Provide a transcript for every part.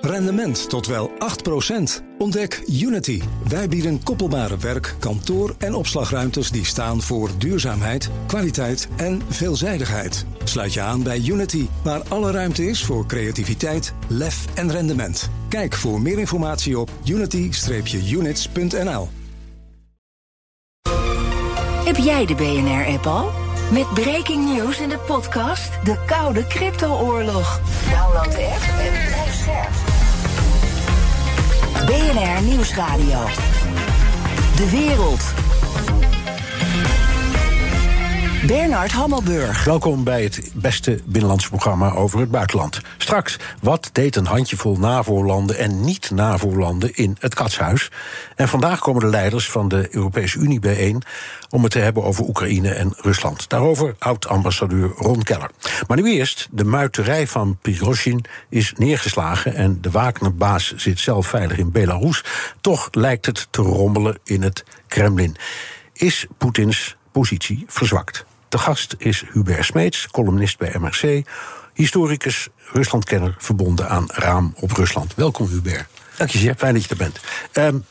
Rendement tot wel 8%. Ontdek Unity. Wij bieden koppelbare werk, kantoor en opslagruimtes die staan voor duurzaamheid, kwaliteit en veelzijdigheid. Sluit je aan bij Unity, waar alle ruimte is voor creativiteit, lef en rendement. Kijk voor meer informatie op unity-units.nl. Heb jij de BNR-app al? Met breaking news in de podcast De Koude Crypto-oorlog. Download de app en. BNR Nieuwsradio. De wereld. Bernard Hammelburg. Welkom bij het beste binnenlandse programma over het buitenland. Straks, wat deed een handjevol NAVO-landen en niet-NAVO-landen in het katshuis? En vandaag komen de leiders van de Europese Unie bijeen om het te hebben over Oekraïne en Rusland. Daarover oud-ambassadeur Ron Keller. Maar nu eerst, de muiterij van Prigozhin is neergeslagen en de Wagner-baas zit zelf veilig in Belarus. Toch lijkt het te rommelen in het Kremlin. Is Poetins positie verzwakt? De gast is Hubert Smeets, columnist bij MRC, historicus, Ruslandkenner verbonden aan Raam op Rusland. Welkom Hubert. Dank je zeer. Fijn dat je er bent. Um,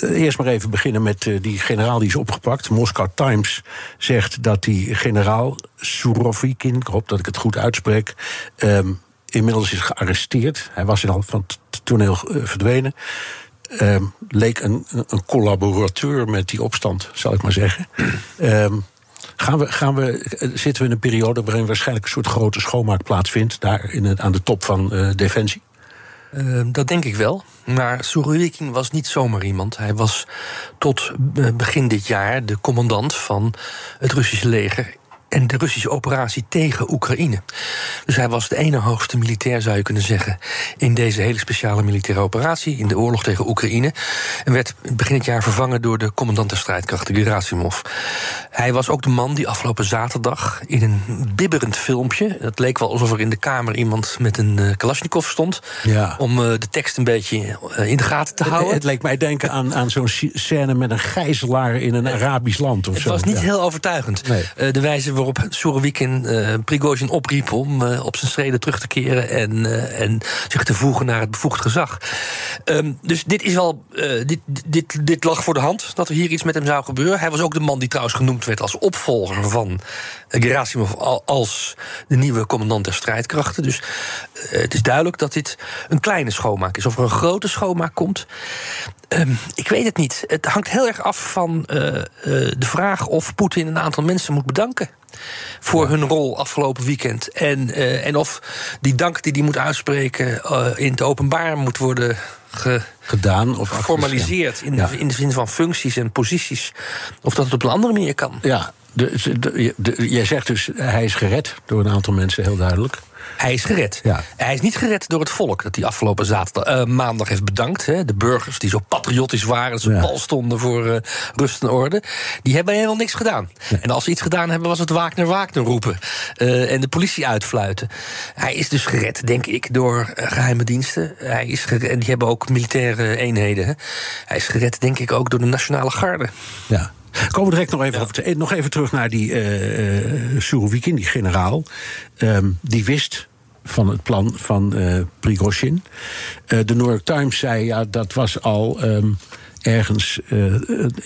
Eerst maar even beginnen met uh, die generaal die is opgepakt. Moscow Times zegt dat die generaal Surovikin, ik hoop dat ik het goed uitspreek, um, inmiddels is gearresteerd. Hij was al van het toneel uh, verdwenen. Um, leek een, een, collaborateur met die opstand, zal ik maar zeggen. Um, Gaan we, gaan we, zitten we in een periode waarin waarschijnlijk een soort grote schoonmaak plaatsvindt, daar in het, aan de top van uh, Defensie? Uh, dat denk ik wel. Maar Surovikin was niet zomaar iemand. Hij was tot begin dit jaar de commandant van het Russische leger en de Russische operatie tegen Oekraïne. Dus hij was de ene hoogste militair, zou je kunnen zeggen, in deze hele speciale militaire operatie, in de oorlog tegen Oekraïne. En werd begin het jaar vervangen door de commandant der strijdkrachten, Gerasimov. Hij was ook de man die afgelopen zaterdag in een bibberend filmpje, het leek wel alsof er in de kamer iemand met een uh, Kalashnikov stond, ja. om uh, de tekst een beetje uh, in de gaten te houden. Het, het leek mij denken aan, aan zo'n scène met een gijzelaar in een Arabisch land of het zo. was niet ja. heel overtuigend. Nee. de wijze waarop Surovikin uh, Prigozhin opriep om uh, op zijn schreden terug te keren en, uh, en zich te voegen naar het bevoegd gezag. Um, dus dit is wel. dit, dit, dit lag voor de hand dat er hier iets met hem zou gebeuren. Hij was ook de man die trouwens genoemd werd als opvolger van Gerasimov als de nieuwe commandant der strijdkrachten. Dus het is duidelijk dat dit een kleine schoonmaak is. Of er een grote schoonmaak komt. Um, ik weet het niet. Het hangt heel erg af van uh, uh, de vraag of Poetin een aantal mensen moet bedanken. Voor ja. hun rol afgelopen weekend. En, uh, en of die dank die hij moet uitspreken in het openbaar moet worden ge, gedaan of geformaliseerd. In, ja. in de zin van functies en posities. Of dat het op een andere manier kan. Ja, de, de, de, jij zegt dus hij is gered door een aantal mensen, heel duidelijk. Hij is gered. Ja. Hij is niet gered door het volk dat hij afgelopen zaterdag, uh, maandag heeft bedankt. Hè. De burgers die zo patriotisch waren, zo ja. pal stonden voor uh, rust en orde. Die hebben helemaal niks gedaan. En als ze iets gedaan hebben, was het Wagner Wagner roepen. Uh, en de politie uitfluiten. Hij is dus gered, denk ik, door geheime diensten. Hij is gered, en die hebben ook militaire eenheden. Hè. Hij is gered, denk ik, ook door de Nationale Garde. Ja. Komen we direct nog even, ja. te, nog even terug naar die uh, Surovikin, die generaal. Um, die wist van het plan van uh, Prigozhin. Uh, de New York Times zei, ja, dat was al um, ergens uh,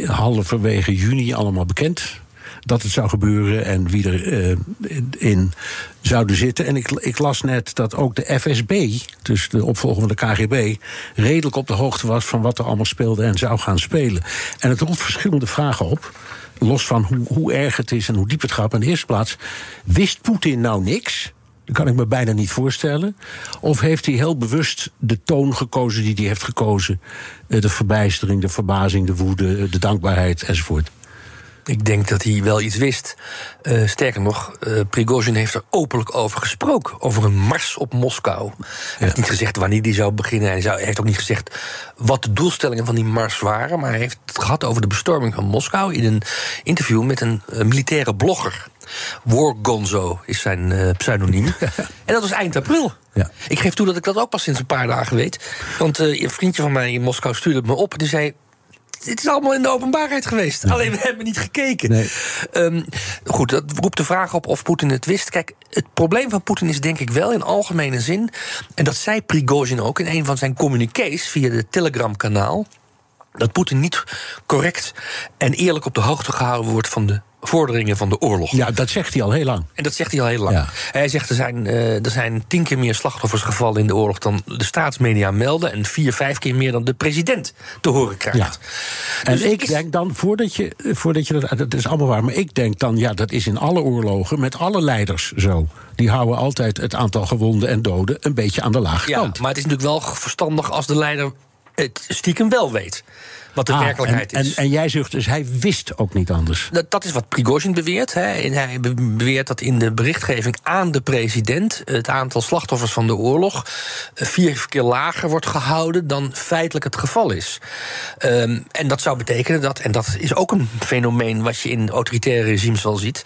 halverwege juni allemaal bekend dat het zou gebeuren en wie er uh, in zouden zitten. En ik, ik, las net dat ook de FSB, dus de opvolger van de KGB, redelijk op de hoogte was van wat er allemaal speelde en zou gaan spelen. En het roept verschillende vragen op. Los van hoe, hoe erg het is en hoe diep het gaat. In de eerste plaats, wist Poetin nou niks? Dat kan ik me bijna niet voorstellen. Of heeft hij heel bewust de toon gekozen die hij heeft gekozen? De verbijstering, de verbazing, de woede, de dankbaarheid enzovoort. Ik denk dat hij wel iets wist. Uh, sterker nog, uh, Prigozhin heeft er openlijk over gesproken. Over een mars op Moskou. Hij ja. heeft niet gezegd wanneer die zou beginnen. Hij, zou, hij heeft ook niet gezegd wat de doelstellingen van die mars waren. Maar hij heeft het gehad over de bestorming van Moskou... in een interview met een uh, militaire blogger. War Gonzo is zijn uh, pseudoniem. en dat was eind april. Ja. Ik geef toe dat ik dat ook pas sinds een paar dagen weet. Want uh, een vriendje van mij in Moskou stuurde het me op. Die zei... het is allemaal in de openbaarheid geweest. Alleen we hebben niet gekeken. Nee. Ehm, goed, dat roept de vraag op of Poetin het wist. Kijk, het probleem van Poetin is denk ik wel in algemene zin... en dat zei Prigozhin ook in een van zijn communiqués... via de Telegram-kanaal dat Poetin niet correct en eerlijk op de hoogte gehouden wordt van de vorderingen van de oorlog. Ja, dat zegt hij al heel lang. En dat zegt hij al heel lang. Ja. Hij zegt er zijn, eh, er zijn tien keer meer slachtoffers gevallen in de oorlog dan de staatsmedia melden. En vier, vijf keer meer dan de president te horen krijgt. Ja. En Dus het ik is- denk dan, voordat je, voordat je dat. Dat is allemaal waar. Maar ik denk dan, ja, dat is in alle oorlogen met alle leiders zo. Die houden altijd het aantal gewonden en doden een beetje aan de lage Ja, kant. maar het is natuurlijk wel verstandig als de leider het stiekem wel weet. Wat de Ah, werkelijkheid en, is. En, en jij zegt dus, hij wist ook niet anders. Dat, dat is wat Prigozhin beweert. Hè. En hij be- beweert dat in de berichtgeving aan de president het aantal slachtoffers van de oorlog eh, vier keer lager wordt gehouden dan feitelijk het geval is. Ehm, en dat zou betekenen dat, en dat is ook een fenomeen wat je in autoritaire regimes wel ziet,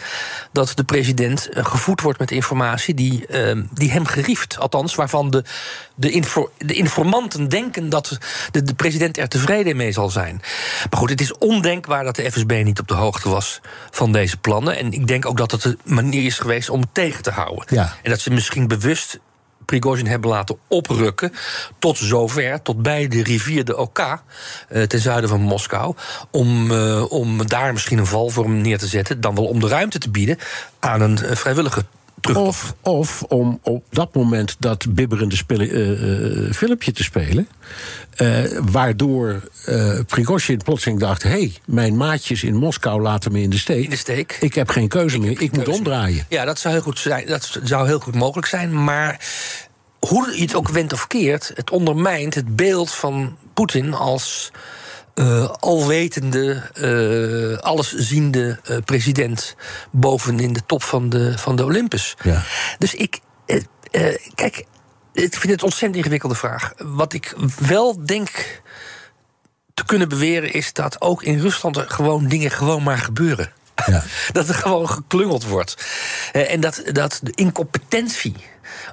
dat de president eh, gevoed wordt met informatie die, ehm, die hem gerieft. Althans, waarvan de, de, info- de informanten denken dat de, de president er tevreden mee zal zijn. Maar goed, het is ondenkbaar dat de FSB niet op de hoogte was van deze plannen. En ik denk ook dat het een manier is geweest om het tegen te houden. Ja. En dat ze misschien bewust Prigozhin hebben laten oprukken tot zover, tot bij de rivier de Oka, eh, ten zuiden van Moskou, om, eh, om daar misschien een val voor hem neer te zetten, dan wel om de ruimte te bieden aan een eh, vrijwillige. Of, of om op dat moment dat bibberende spille- eh, eh, filmpje te spelen. eh, waardoor eh Prigozhin plotseling dacht: hé, hey, mijn maatjes in Moskou laten me in de steek. In de steek. Ik heb geen keuze meer, ik moet keuze. omdraaien. Ja, dat zou heel goed zijn. Dat zou heel goed mogelijk zijn. Maar hoe je het ook wendt of keert, het ondermijnt het beeld van Poetin als eh, alwetende, eh, allesziende eh, president boven in de top van de, van de Olympus. Ja. Dus ik, kijk, ik vind het een ontzettend ingewikkelde vraag. Wat ik wel denk te kunnen beweren is dat ook in Rusland er gewoon dingen gewoon maar gebeuren. Ja. dat er gewoon geklungeld wordt. Eh, en dat, dat de incompetentie.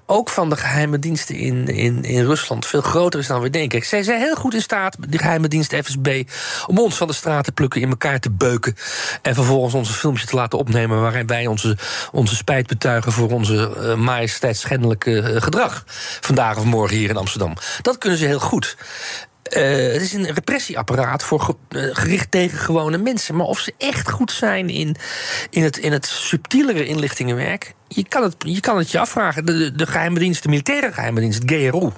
Ook van de geheime diensten in, in, in Rusland veel groter is dan we denken. Zij zijn heel goed in staat, de geheime dienst FSB, om ons van de straat te plukken, in elkaar te beuken. En vervolgens onze filmpje te laten opnemen. waarin wij onze, onze spijt betuigen voor onze uh, majesteitsschendelijke uh, gedrag. Vandaag of morgen hier in Amsterdam. Dat kunnen ze heel goed. Uh, het is een repressieapparaat voor ge, uh, gericht tegen gewone mensen. Maar of ze echt goed zijn in, in, het, in het subtielere inlichtingenwerk. Je kan, het, je kan het je afvragen. De, de, de geheime dienst, de militaire geheime dienst, het GRU.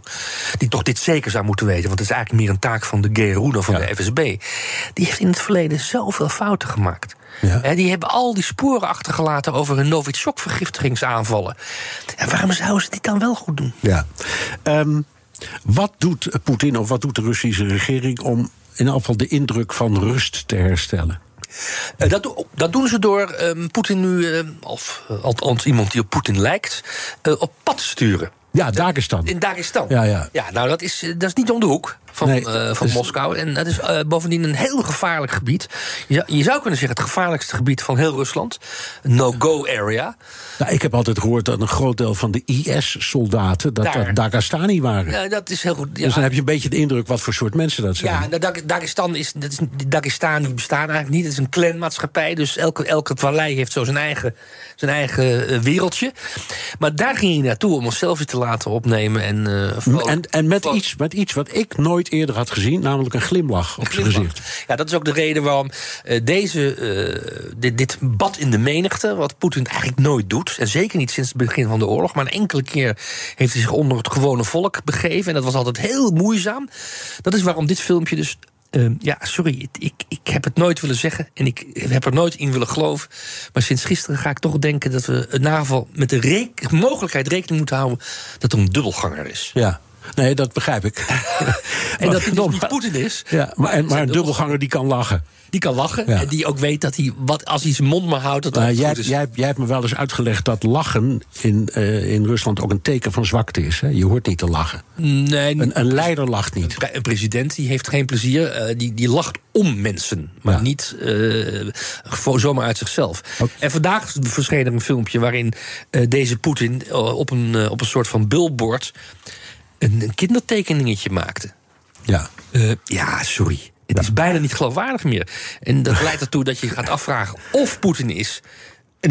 Die toch dit zeker zou moeten weten. Want het is eigenlijk meer een taak van de GRU dan van ja. de FSB. Die heeft in het verleden zoveel fouten gemaakt. Ja. He, die hebben al die sporen achtergelaten over hun Novichok-vergiftigingsaanvallen. En waarom zouden ze dit dan wel goed doen? Ja. Um, wat doet Poetin of wat doet de Russische regering om in ieder geval de indruk van rust te herstellen? Uh, dat, dat, doen ze door uh, Poetin nu, uh, of althans iemand die op Poetin lijkt, eh, op pad te sturen. Ja, Dagestan. In Dagestan. Ja, ja. ja nou, dat is, dat is niet om de hoek van, nee, uh, van dus... Moskou. En dat is uh, bovendien een heel gevaarlijk gebied. Je, je, zou kunnen zeggen het gevaarlijkste gebied van heel Rusland. No-go area. Nou, ik heb altijd gehoord dat een groot deel van de IS-soldaten... dat Daar. dat Dagestani waren. Ja, dat is heel goed. Ja. Dus dan heb je een beetje de indruk wat voor soort mensen dat zijn. Ja, nou, Dagestan is, dat is, Dagestani bestaat eigenlijk niet. Het is een clanmaatschappij. Dus elke, elke vallei heeft zo zijn eigen, zijn eigen uh, wereldje. Maar daar ging hij naartoe om een selfie te laten opnemen. En, uh, en, en met, iets, met iets wat ik nooit eerder had gezien, namelijk een glimlach op zijn gezicht. Ja, dat is ook de reden waarom uh, deze, uh, dit, dit bad in de menigte, wat Poetin eigenlijk nooit doet, en zeker niet sinds het begin van de oorlog, maar een enkele keer heeft hij zich onder het gewone volk begeven, en dat was altijd heel moeizaam. Dat is waarom dit filmpje dus uh, ja, sorry, ik, ik heb het nooit willen zeggen en ik heb er nooit in willen geloven. Maar sinds gisteren ga ik toch denken dat we ieder geval met de mogelijkheid rekening moeten houden dat er een dubbelganger is. Ja. Nee, dat begrijp ik. en dat het dus niet Poetin is. Ja, maar, en, maar een dubbelganger die kan lachen. Die kan lachen ja. en die ook weet dat hij, wat, als hij zijn mond maar houdt, dat nou, jij, goed is. Jij, jij hebt me wel eens uitgelegd dat lachen in, uh, in Rusland ook een teken van zwakte is. Hè? Je hoort niet te lachen. Nee, een, een leider lacht niet. Een president die heeft geen plezier, uh, die, die lacht om mensen, maar ja. niet uh, zomaar uit zichzelf. Okay. En vandaag verscheen er een filmpje waarin deze Poetin op, een, op een soort van billboard een, kindertekeningetje maakte. Ja. Uh, ja, sorry. Het is bijna niet geloofwaardig meer. En dat leidt ertoe dat je gaat afvragen of Poetin is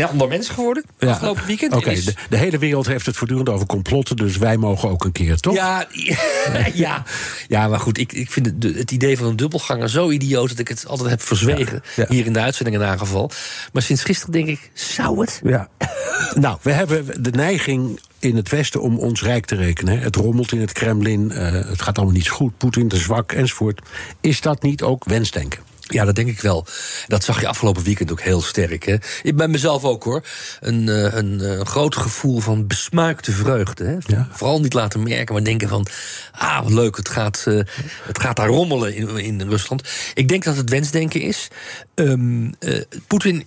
een ander mens geworden afgelopen weekend. Oké, de, de, hele wereld heeft het voortdurend over complotten, dus wij mogen ook een keer, toch? Ja, ja, ja maar goed, ik, ik vind het, het, idee van een dubbelganger zo idioot dat ik het altijd heb verzwegen. Hier in de uitzending in aangeval. Maar sinds gisteren denk ik, zou het? Ja. nou, we hebben de neiging in het Westen om ons rijk te rekenen. Het rommelt in het Kremlin, uh, het gaat allemaal niet goed, Poetin te zwak enzovoort. Is dat niet ook wensdenken? Ja, dat denk ik wel. Dat zag je afgelopen weekend ook heel sterk. Hè? Ik ben mezelf ook hoor. Een, een, een groot gevoel van besmuikte vreugde. Hè? Ja. Vooral niet laten merken, maar denken van... ah, wat leuk, het gaat, uh, het gaat daar rommelen in, in Rusland. Ik denk dat het wensdenken is. Um, uh, Poetin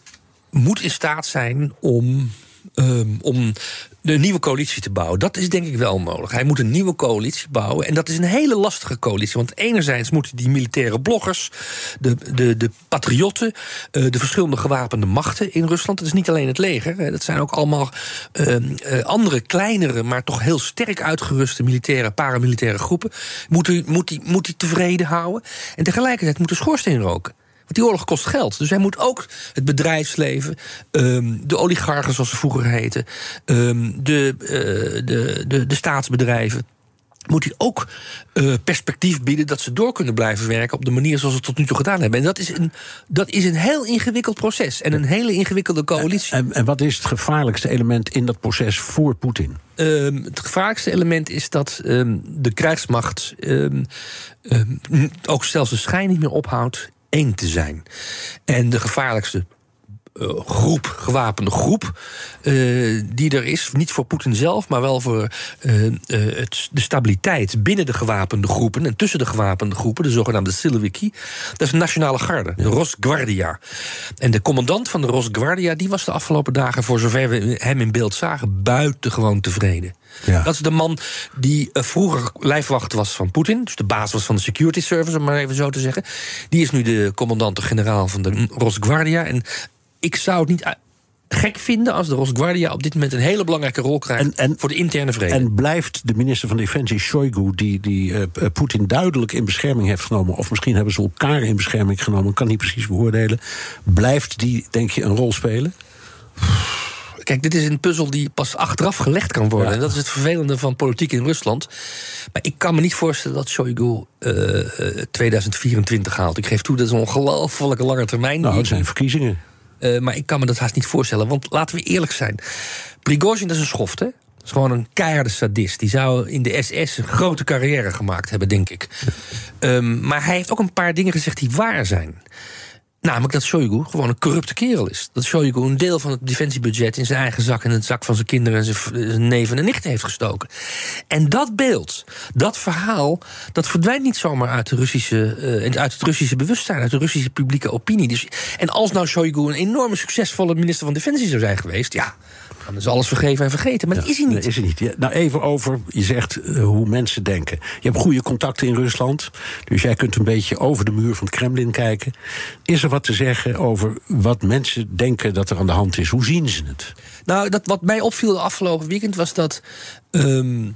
moet in staat zijn om Um, om de nieuwe coalitie te bouwen. Dat is denk ik wel nodig. Hij moet een nieuwe coalitie bouwen. En dat is een hele lastige coalitie. Want enerzijds moeten die militaire bloggers, de, de, de patriotten, uh, de verschillende gewapende machten in Rusland. Dat is niet alleen het leger. Dat zijn ook allemaal uh, uh, andere, kleinere, maar toch heel sterk uitgeruste militaire, paramilitaire groepen. Moet hij moet die, moet die tevreden houden. En tegelijkertijd moet de schoorsteen roken. Want die oorlog kost geld. Dus hij moet ook het bedrijfsleven, um, de oligarchen zoals ze vroeger heten, um, de, uh, de, de, de staatsbedrijven moet hij ook uh, perspectief bieden dat ze door kunnen blijven werken op de manier zoals ze het tot nu toe gedaan hebben. En dat is een, dat is een heel ingewikkeld proces en een hele ingewikkelde coalitie. En, en wat is het gevaarlijkste element in dat proces voor Poetin? Um, het gevaarlijkste element is dat um, de krijgsmacht um, ook zelfs de schijn niet meer ophoudt één te zijn. En de gevaarlijkste uh, groep, gewapende groep, uh, die er is. Niet voor Poetin zelf, maar wel voor uh, het, de stabiliteit binnen de gewapende groepen en tussen de gewapende groepen, de zogenaamde Siloviki. Dat is de Nationale Garde, de Rosgwardia. En de commandant van de Rosgwardia, die was de afgelopen dagen, voor zover we hem in beeld zagen, buitengewoon tevreden. Ja. Dat is de man die vroeger lijfwacht was van Poetin. Dus de baas was van de security service, om maar even zo te zeggen. Die is nu de commandant-generaal van de Rosgwardia. En ik zou het niet gek vinden als de Rosgwardia op dit moment een hele belangrijke rol krijgt en, en, voor de interne vrede. En blijft de minister van Defensie Shoigu, die, die uh, Poetin duidelijk in bescherming heeft genomen, of misschien hebben ze elkaar in bescherming genomen, kan niet precies beoordelen. Blijft die, denk je, een rol spelen? Kijk, dit is een puzzel die pas achteraf gelegd kan worden. Ja. En dat is het vervelende van politiek in Rusland. Maar ik kan me niet voorstellen dat Shoigu uh, 2024 haalt. Ik geef toe, dat is een ongelooflijke lange termijn. Nou, het zijn verkiezingen. Uh, maar ik kan me dat haast niet voorstellen. Want laten we eerlijk zijn. Prigozhin is een schoft, hè? Dat is gewoon een keiharde sadist. Die zou in de SS een grote carrière gemaakt hebben, denk ik. Um, maar hij heeft ook een paar dingen gezegd die waar zijn. Namelijk dat Shoigu gewoon een corrupte kerel is. Dat Shoigu een deel van het defensiebudget in zijn eigen zak... en het zak van zijn kinderen en zijn neven en nichten heeft gestoken. En dat beeld, dat verhaal, dat verdwijnt niet zomaar uit, Russische, uh, uit het Russische bewustzijn... uit de Russische publieke opinie. Dus, en als nou Shoigu een enorme succesvolle minister van Defensie zou zijn geweest... ja, dan is alles vergeven en vergeten. Maar ja, dat is hij niet. Nee, is hij niet. Ja, nou, even over, je zegt uh, hoe mensen denken. Je hebt goede contacten in Rusland. Dus jij kunt een beetje over de muur van het Kremlin kijken. Is er wat te zeggen over wat mensen denken dat er aan de hand is? Hoe zien ze het? Nou, dat, wat mij opviel de afgelopen weekend was dat. Um,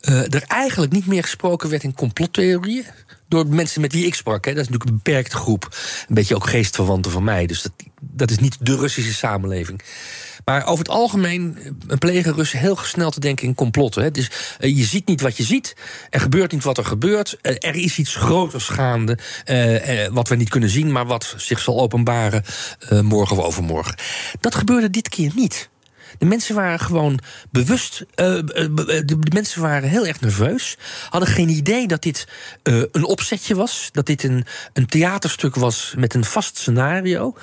uh, er eigenlijk niet meer gesproken werd in complottheorieën door mensen met wie ik sprak. Hè. Dat is natuurlijk een beperkte groep. Een beetje ook geestverwanten van mij. Dus dat, dat is niet de Russische samenleving. Maar over het algemeen plegen Russen heel snel te denken in complotten. Hè. Dus uh, je ziet niet wat je ziet. Er gebeurt niet wat er gebeurt. Uh, er is iets groters gaande. Wat we niet kunnen zien, maar wat zich zal openbaren morgen of overmorgen. Dat gebeurde dit keer niet. De mensen waren gewoon bewust. Uh, de, de, mensen waren heel erg nerveus. Hadden geen idee dat dit een opzetje was. Dat dit een, een theaterstuk was met een vast scenario.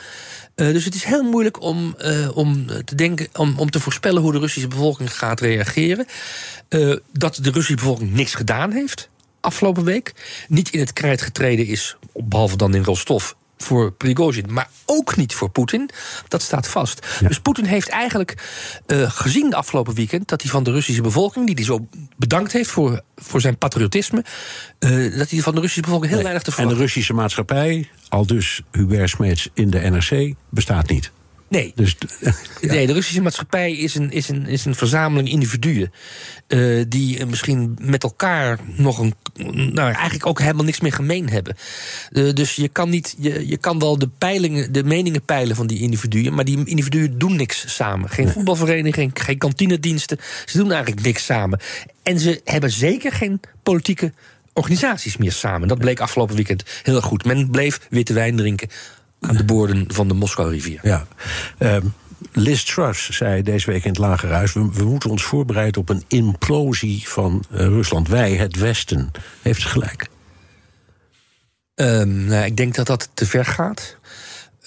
Dus het is heel moeilijk om, om te denken, om, om te voorspellen hoe de Russische bevolking gaat reageren. Dat de Russische bevolking niks gedaan heeft afgelopen week. Niet in het krijt getreden is, behalve dan in Rostov, voor Prigozhin, maar ook niet voor Poetin. Dat staat vast. Ja. Dus Poetin heeft eigenlijk uh, gezien de afgelopen weekend dat hij van de Russische bevolking, die hij zo bedankt heeft voor, voor zijn patriotisme, uh, dat hij van de Russische bevolking heel nee. weinig te En de Russische maatschappij, al dus Hubert Smeets in de NRC, bestaat niet. Nee. Dus, nee, de Russische maatschappij is een, is een, is een verzameling individuen. eh, die eh, misschien met elkaar nog een. Nou, eigenlijk ook helemaal niks meer gemeen hebben. Eh, dus je kan, niet, je, je kan wel de, peilingen, de meningen peilen van die individuen. maar die individuen doen niks samen. Geen voetbalvereniging, geen, geen kantinediensten. Ze doen eigenlijk niks samen. En ze hebben zeker geen politieke organisaties meer samen. Dat bleek afgelopen weekend heel erg goed. Men bleef witte wijn drinken aan de boorden van de Moskou-rivier. Ja. Ehm, Liz Truss zei deze week in het Lagerhuis... We, we moeten ons voorbereiden op een implosie van eh, Rusland. Wij, het Westen. Heeft ze gelijk? Ehm, nou, ik denk dat dat te ver gaat.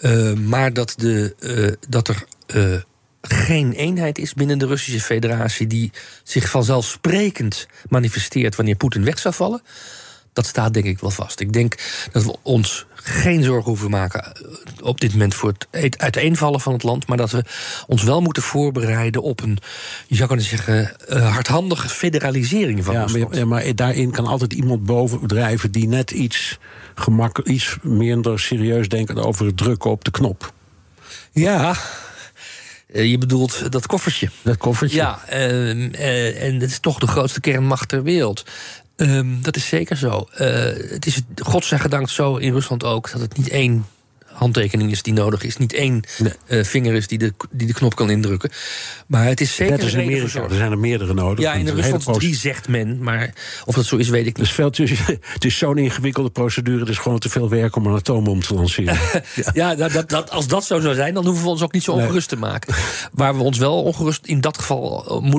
Ehm, maar dat, de, eh, dat er eh, geen eenheid is binnen de Russische federatie... die zich vanzelfsprekend manifesteert wanneer Poetin weg zou vallen... dat staat denk ik wel vast. Ik denk dat we ons geen zorgen hoeven maken eh, op dit moment voor het uiteenvallen van het land, maar dat we ons wel moeten voorbereiden op een, je zou kunnen zeggen, uh, hardhandige federalisering van ja, Rusland. Maar, ja, maar daarin kan altijd iemand bovendrijven die net iets, gemak, iets minder serieus denkt over het drukken op de knop. Ja, uh, je bedoelt dat koffertje. Dat koffertje. Ja, uh, en het is toch de grootste kernmacht ter wereld. Um, dat is zeker zo. Uh, het is godzijdank zo in Rusland ook dat het niet één handtekening is die nodig is. Niet één nee. uh, vinger is die de, die de knop kan indrukken. Maar het is zeker. Net als in Amerika, er zijn er meerdere nodig. Ja, in Rusland drie zegt men. Maar of dat zo is, weet ik niet. Dus veel, het is zo'n ingewikkelde procedure. Het is gewoon te veel werk om een atoombom te lanceren. ja, ja dat, dat, dat, als dat zo zou zijn, dan hoeven we ons ook niet zo ongerust te maken. Waar we ons wel ongerust in dat geval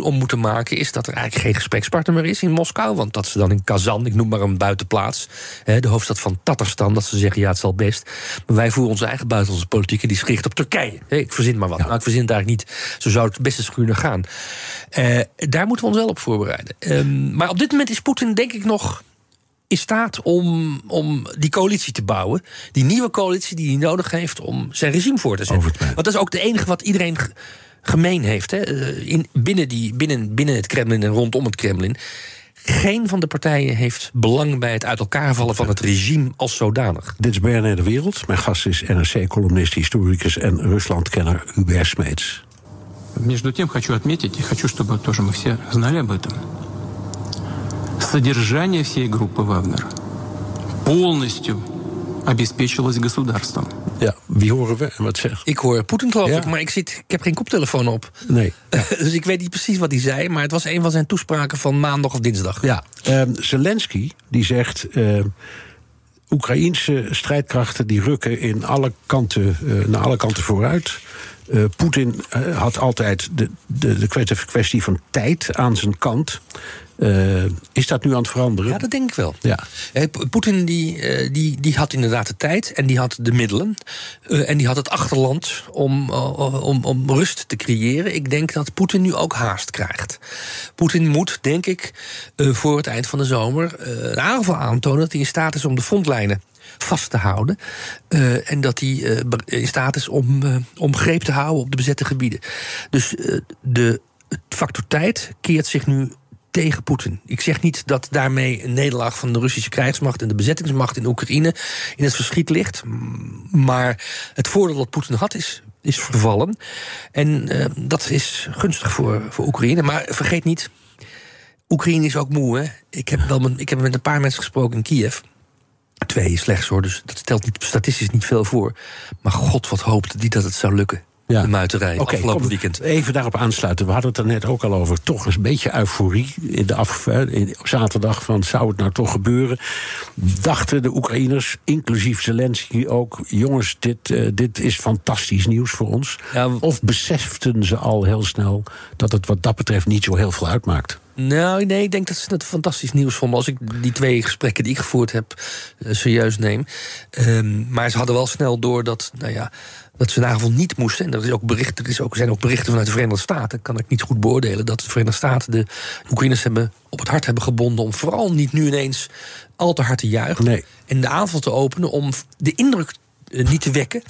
om moeten maken, is dat er eigenlijk geen gesprekspartner meer is in Moskou. Want dat ze dan in Kazan, ik noem maar een buitenplaats, hè, de hoofdstad van Tatarstan, dat ze zeggen ja, het zal best. Maar wij voeren onze eigen buitenlandse politiek en die is gericht op Turkije. Ik verzin maar wat. Ja. Nou, ik verzin het eigenlijk niet. Zo zou het best eens kunnen gaan. Uh, daar moeten we ons wel op voorbereiden. Um, maar op dit moment is Poetin denk ik nog in staat om, om die coalitie te bouwen. Die nieuwe coalitie die hij nodig heeft om zijn regime voor te zetten. Want dat is ook het enige wat iedereen gemeen heeft. Hè. In, binnen, die, binnen, binnen het Kremlin en rondom het Kremlin. Geen van de partijen heeft belang bij het uit elkaar vallen van het regime als zodanig. Dit is BNR De Wereld. Mijn gast is NRC-columnist, historicus en Ruslandkenner Hubert Smeets. Между тем хочу отметить, и хочу, чтобы тоже мы все знали об этом, содержание всей группы Вагнер полностью обеспечилось государством. Ja, wie horen we en wat zegt? Ik hoor Poetin geloof ja. ik, maar ik, zit, ik heb geen koptelefoon op. Nee. Ja. dus ik weet niet precies wat hij zei, maar het was een van zijn toespraken van maandag of dinsdag. Ja, um, Zelensky die zegt... Uh, Oekraïense strijdkrachten die rukken in alle kanten, uh, naar alle kanten vooruit. Uh, Poetin uh, had altijd de, de, de kwestie van tijd aan zijn kant. Uh, is dat nu aan het veranderen? Ja, dat denk ik wel. Ja. Poetin die, die, die had inderdaad de tijd en die had de middelen. en die had het achterland om, om, om rust te creëren. Ik denk dat Poetin nu ook haast krijgt. Poetin moet, denk ik, voor het eind van de zomer een aanval aantonen dat hij in staat is om de frontlijnen vast te houden. Uh, en dat hij uh, in staat is om, uh, om greep te houden op de bezette gebieden. Dus de factor tijd keert zich nu tegen Poetin. Ik zeg niet dat daarmee een nederlaag van de Russische krijgsmacht en de bezettingsmacht in Oekraïne in het verschiet ligt. Maar het voordeel dat Poetin had is, is vervallen. En dat is gunstig voor, voor Oekraïne. Maar vergeet niet, Oekraïne is ook moe. Ik, heb wel met, ik heb met een paar mensen gesproken in Kiev. Twee slechts hoor, dus dat stelt niet, statistisch niet veel voor. Maar god, wat hoopte die dat het zou lukken. Ja. De muiterij okay, afgelopen kom, weekend. Even daarop aansluiten. We hadden het er net ook al over. Toch een beetje euforie in de af, in, op zaterdag. Van zou het nou toch gebeuren? Dachten de Oekraïners, inclusief Zelensky ook. Jongens, dit, uh, dit is fantastisch nieuws voor ons. Ja, of beseften ze al heel snel dat het wat dat betreft niet zo heel veel uitmaakt? Nou, nee, ik denk dat ze het fantastisch nieuws vonden. Als ik die twee gesprekken die ik gevoerd heb uh, serieus neem. Um, maar ze hadden wel snel door dat, nou ja, dat ze geval niet moesten. En er, is ook bericht, er is ook, zijn ook berichten vanuit de Verenigde Staten. Kan ik niet goed beoordelen. Dat de Verenigde Staten de Oekraïners hebben op het hart hebben gebonden. om vooral niet nu ineens al te hard te juichen. Nee. En de aanval te openen om de indruk niet te wekken.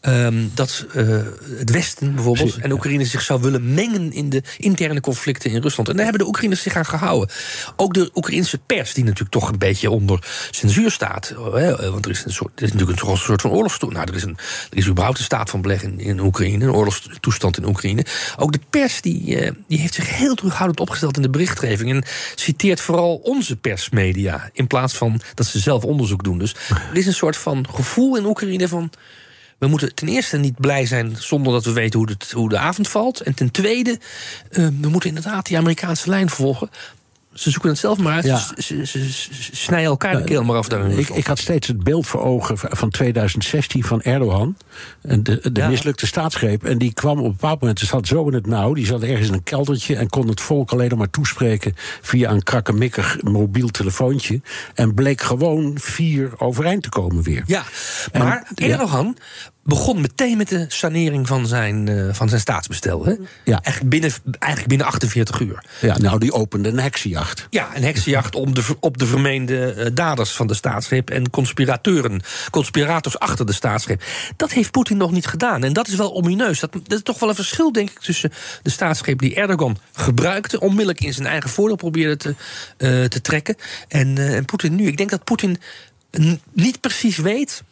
Ehm, dat eh, het Westen bijvoorbeeld en Oekraïne zich zou willen mengen in de interne conflicten in Rusland. En daar hebben de Oekraïners zich aan gehouden. Ook de Oekraïnse pers, die natuurlijk toch een beetje onder censuur staat. eh, hè, Want er is, een soort, er is natuurlijk een soort van oorlogstoestand. Nou, er is, een, er is überhaupt een staat van beleg in, in Oekraïne, een oorlogstoestand in Oekraïne. Ook de pers die, eh, die heeft zich heel terughoudend opgesteld in de berichtgeving. En citeert vooral onze persmedia. In plaats van dat ze zelf onderzoek doen. Dus er is een soort van gevoel in Oekraïne van. We moeten ten eerste niet blij zijn zonder dat we weten hoe, het, hoe de avond valt. En ten tweede, eh, we moeten inderdaad die Amerikaanse lijn volgen. Ze zoeken het zelf maar uit. Ja. Ze, ze, ze- ze snijden elkaar de keel maar af daar Ik, ik had steeds het beeld voor ogen van 2016 van Erdogan. En de de Ja. mislukte staatsgreep. En die kwam op een bepaald moment, ze zat zo in het nauw. Die zat ergens in een keldertje en kon het volk alleen nog maar toespreken... via een krakkemikkig mobiel telefoontje. En bleek gewoon vier overeind te komen weer. Ja, maar En- Erdogan begon meteen met de sanering van zijn, eh, van zijn staatsbestel. Hè? Ja. Eigenlijk, binnen, eigenlijk binnen 48 uur. Ja, nou, die opende een heksenjacht. Ja, een heksenjacht om de, op de vermeende eh, daders van de staatsgreep en conspirateuren, conspirators achter de staatsgreep. Dat heeft Poetin nog niet gedaan. En dat is wel omineus. Dat, dat is toch wel een verschil, denk ik, tussen de staatsgreep die Erdogan gebruikte, onmiddellijk in zijn eigen voordeel probeerde te, eh, te trekken. En, eh, en Poetin nu. Ik denk dat Poetin niet precies weet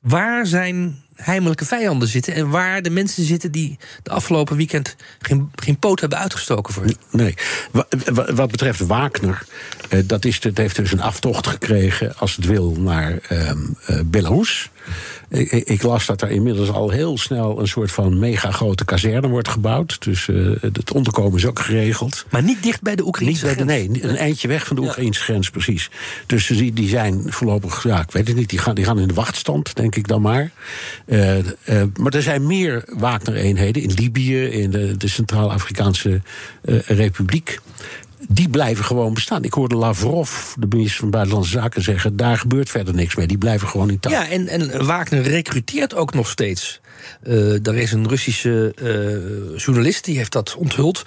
waar zijn heimelijke vijanden zitten en waar de mensen zitten die de afgelopen weekend geen, geen poot hebben uitgestoken voor. Nee. Wa- wa- Wat betreft Wagner, eh, dat, is, dat heeft dus een aftocht gekregen, als het wil, naar eh, Belarus. Ik, las dat er inmiddels al heel snel een soort van mega grote kazerne wordt gebouwd. Dus eh, het onderkomen is ook geregeld. Maar niet dicht bij de Niet Oekraïnse bij de, grens. nee, niet- een eindje weg van de Ja. Oekraïnse grens, precies. Dus die, die zijn voorlopig, ja, ik weet het niet, die gaan, die gaan in de wachtstand, denk ik dan maar. Eh, eh, maar er zijn meer Wagner-eenheden in Libië, in de, de Centraal-Afrikaanse Republiek. Die blijven gewoon bestaan. Ik hoorde Lavrov, de minister van Buitenlandse Zaken, zeggen: daar gebeurt verder niks mee. Die blijven gewoon in touw. Ja, en, en Wagner recruteert ook nog steeds. Eh er is een Russische eh, journalist die heeft dat onthuld.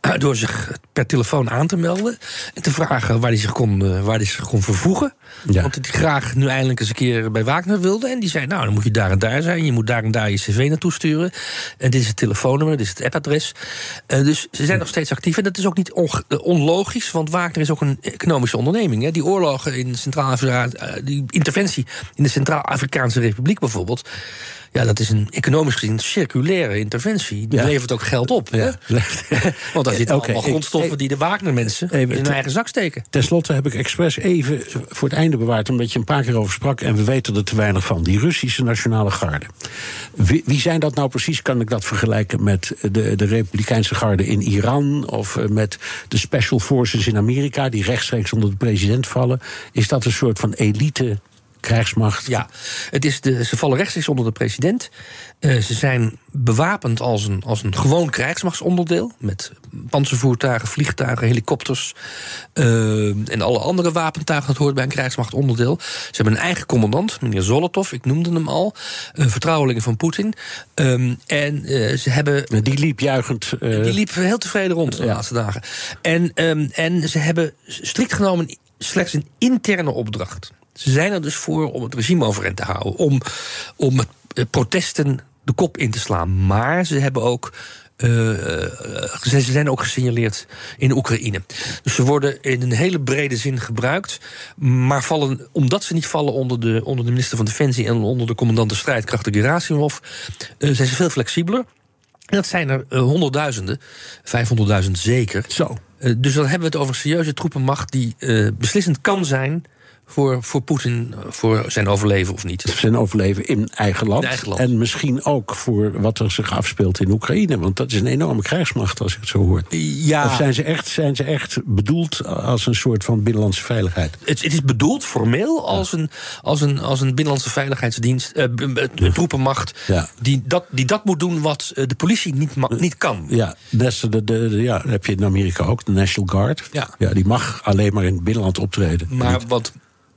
door zich per telefoon aan te melden. En te vragen waar hij zich kon, eh, waar hij zich kon vervoegen. Ja. Want hij graag nu eindelijk eens een keer bij Wagner wilde. En die zei: Nou, dan moet je daar en daar zijn. Je moet daar en daar je cv naartoe sturen. En dit is het telefoonnummer, dit is het appadres. Dus ze zijn nog steeds actief. En dat is ook niet onge- eh, onlogisch, want Wagner is ook een economische onderneming. Hè. Die oorlogen in Centraal-Afrika, eh, die interventie in de Centraal-Afrikaanse Republiek bijvoorbeeld. Ja, dat is een economisch gezien circulaire interventie. Die Ja. levert ook geld op. hè. Ja. Want daar zitten Oké, allemaal grondstoffen ik- die de Wagner-mensen in hun eigen zak steken. Ten slotte heb ik expres even voor het einde bewaard, omdat je een paar keer over sprak en we weten er te weinig van. Die Russische Nationale Garde. Wie, wie zijn dat nou precies? Kan ik dat vergelijken met de, de Republikeinse Garde in Iran of eh, met de Special Forces in Amerika, die rechtstreeks onder de president vallen? Is dat een soort van elite krijgsmacht? Ja, het is de, ze vallen rechtstreeks onder de president. Eh, ze zijn bewapend als een, als een gewoon krijgsmachtsonderdeel. Met panzervoertuigen, vliegtuigen, helikopters. eh, en alle andere wapentuigen. Dat hoort bij een krijgsmachtonderdeel. Ze hebben een eigen commandant, meneer Zolotov. Ik noemde hem al. Een vertrouweling van Poetin. En eh, ze hebben Die liep juichend. eh, die liep heel tevreden rond de Ja. laatste dagen. En, ehm, en ze hebben strikt genomen slechts een interne opdracht. Ze zijn er dus voor om het regime overeind te houden. Om, om eh, protesten de kop in te slaan. Maar ze hebben ook. eh, eh, ze zijn ook gesignaleerd in Oekraïne. Dus ze worden in een hele brede zin gebruikt. Maar vallen, omdat ze niet vallen onder de, onder de minister van Defensie en onder de commandant de strijdkrachten Gerasimov, eh, zijn ze veel flexibeler. Dat zijn er eh, honderdduizenden, 500.000 zeker. Zo. Eh, dus dan hebben we het over een serieuze troepenmacht die eh, beslissend kan zijn voor, voor Poetin, eh, voor zijn overleven of niet. zijn overleven in eigen land. In eigen land. En misschien ook voor wat er zich afspeelt in Oekraïne. Want dat is een enorme krijgsmacht, als ik het zo hoor. Ja, Of zijn ze, echt, zijn ze echt bedoeld als een soort van binnenlandse veiligheid? het, het is bedoeld formeel als een, als een, als een binnenlandse veiligheidsdienst, eh, een troepenmacht, Ja. die, dat, die dat moet doen wat eh, de politie niet, ma- niet kan. Ja, de, de, de- ja, heb je in Amerika ook, de National Guard. Ja. die mag alleen maar in het binnenland optreden. Maar wat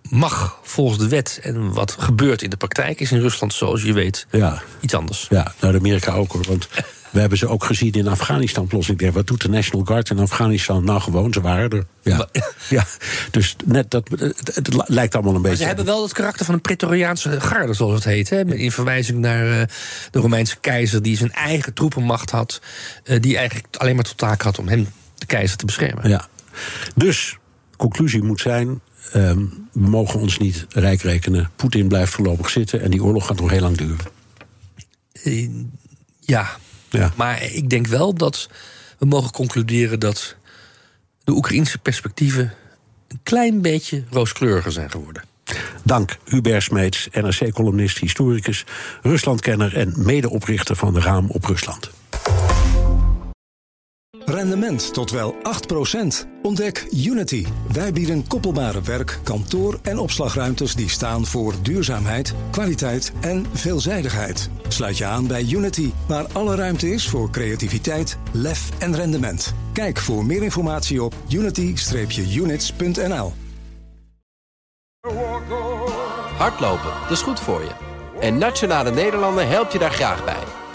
mag volgens de wet. En wat gebeurt in de praktijk is in Rusland, zoals je weet, Ja. iets anders. Ja, nou, de Amerika ook hoor. Want we hebben ze ook gezien in Afghanistan. Ik denk, Wat doet de National Guard in Afghanistan? Nou, gewoon, ze waren er. Ja, ja. dus net dat, het, het lijkt allemaal een Maar beetje... ze hebben wel het karakter van een Pretoriaanse garde, zoals het heet. Hè? In verwijzing naar eh, de Romeinse keizer, die zijn eigen troepenmacht had. eh, die eigenlijk alleen maar tot taak had om hem, de keizer, te beschermen. Ja. Dus, conclusie moet zijn... ehm, we mogen ons niet rijk rekenen. Poetin blijft voorlopig zitten en die oorlog gaat nog heel lang duren. Eh, ja. Ja. maar ik denk wel dat we mogen concluderen dat de Oekraïnse perspectieven een klein beetje rooskleuriger zijn geworden. Dank Hubert Smeets, NRC-columnist, historicus, Ruslandkenner en medeoprichter van de Raam op Rusland. Rendement tot wel 8%. Ontdek Unity. Wij bieden koppelbare werk, kantoor en opslagruimtes die staan voor duurzaamheid, kwaliteit en veelzijdigheid. Sluit je aan bij Unity, waar alle ruimte is voor creativiteit, lef en rendement. Kijk voor meer informatie op unity-units.nl. Hardlopen, dat is goed voor je. En Nationale Nederlanden helpt je daar graag bij.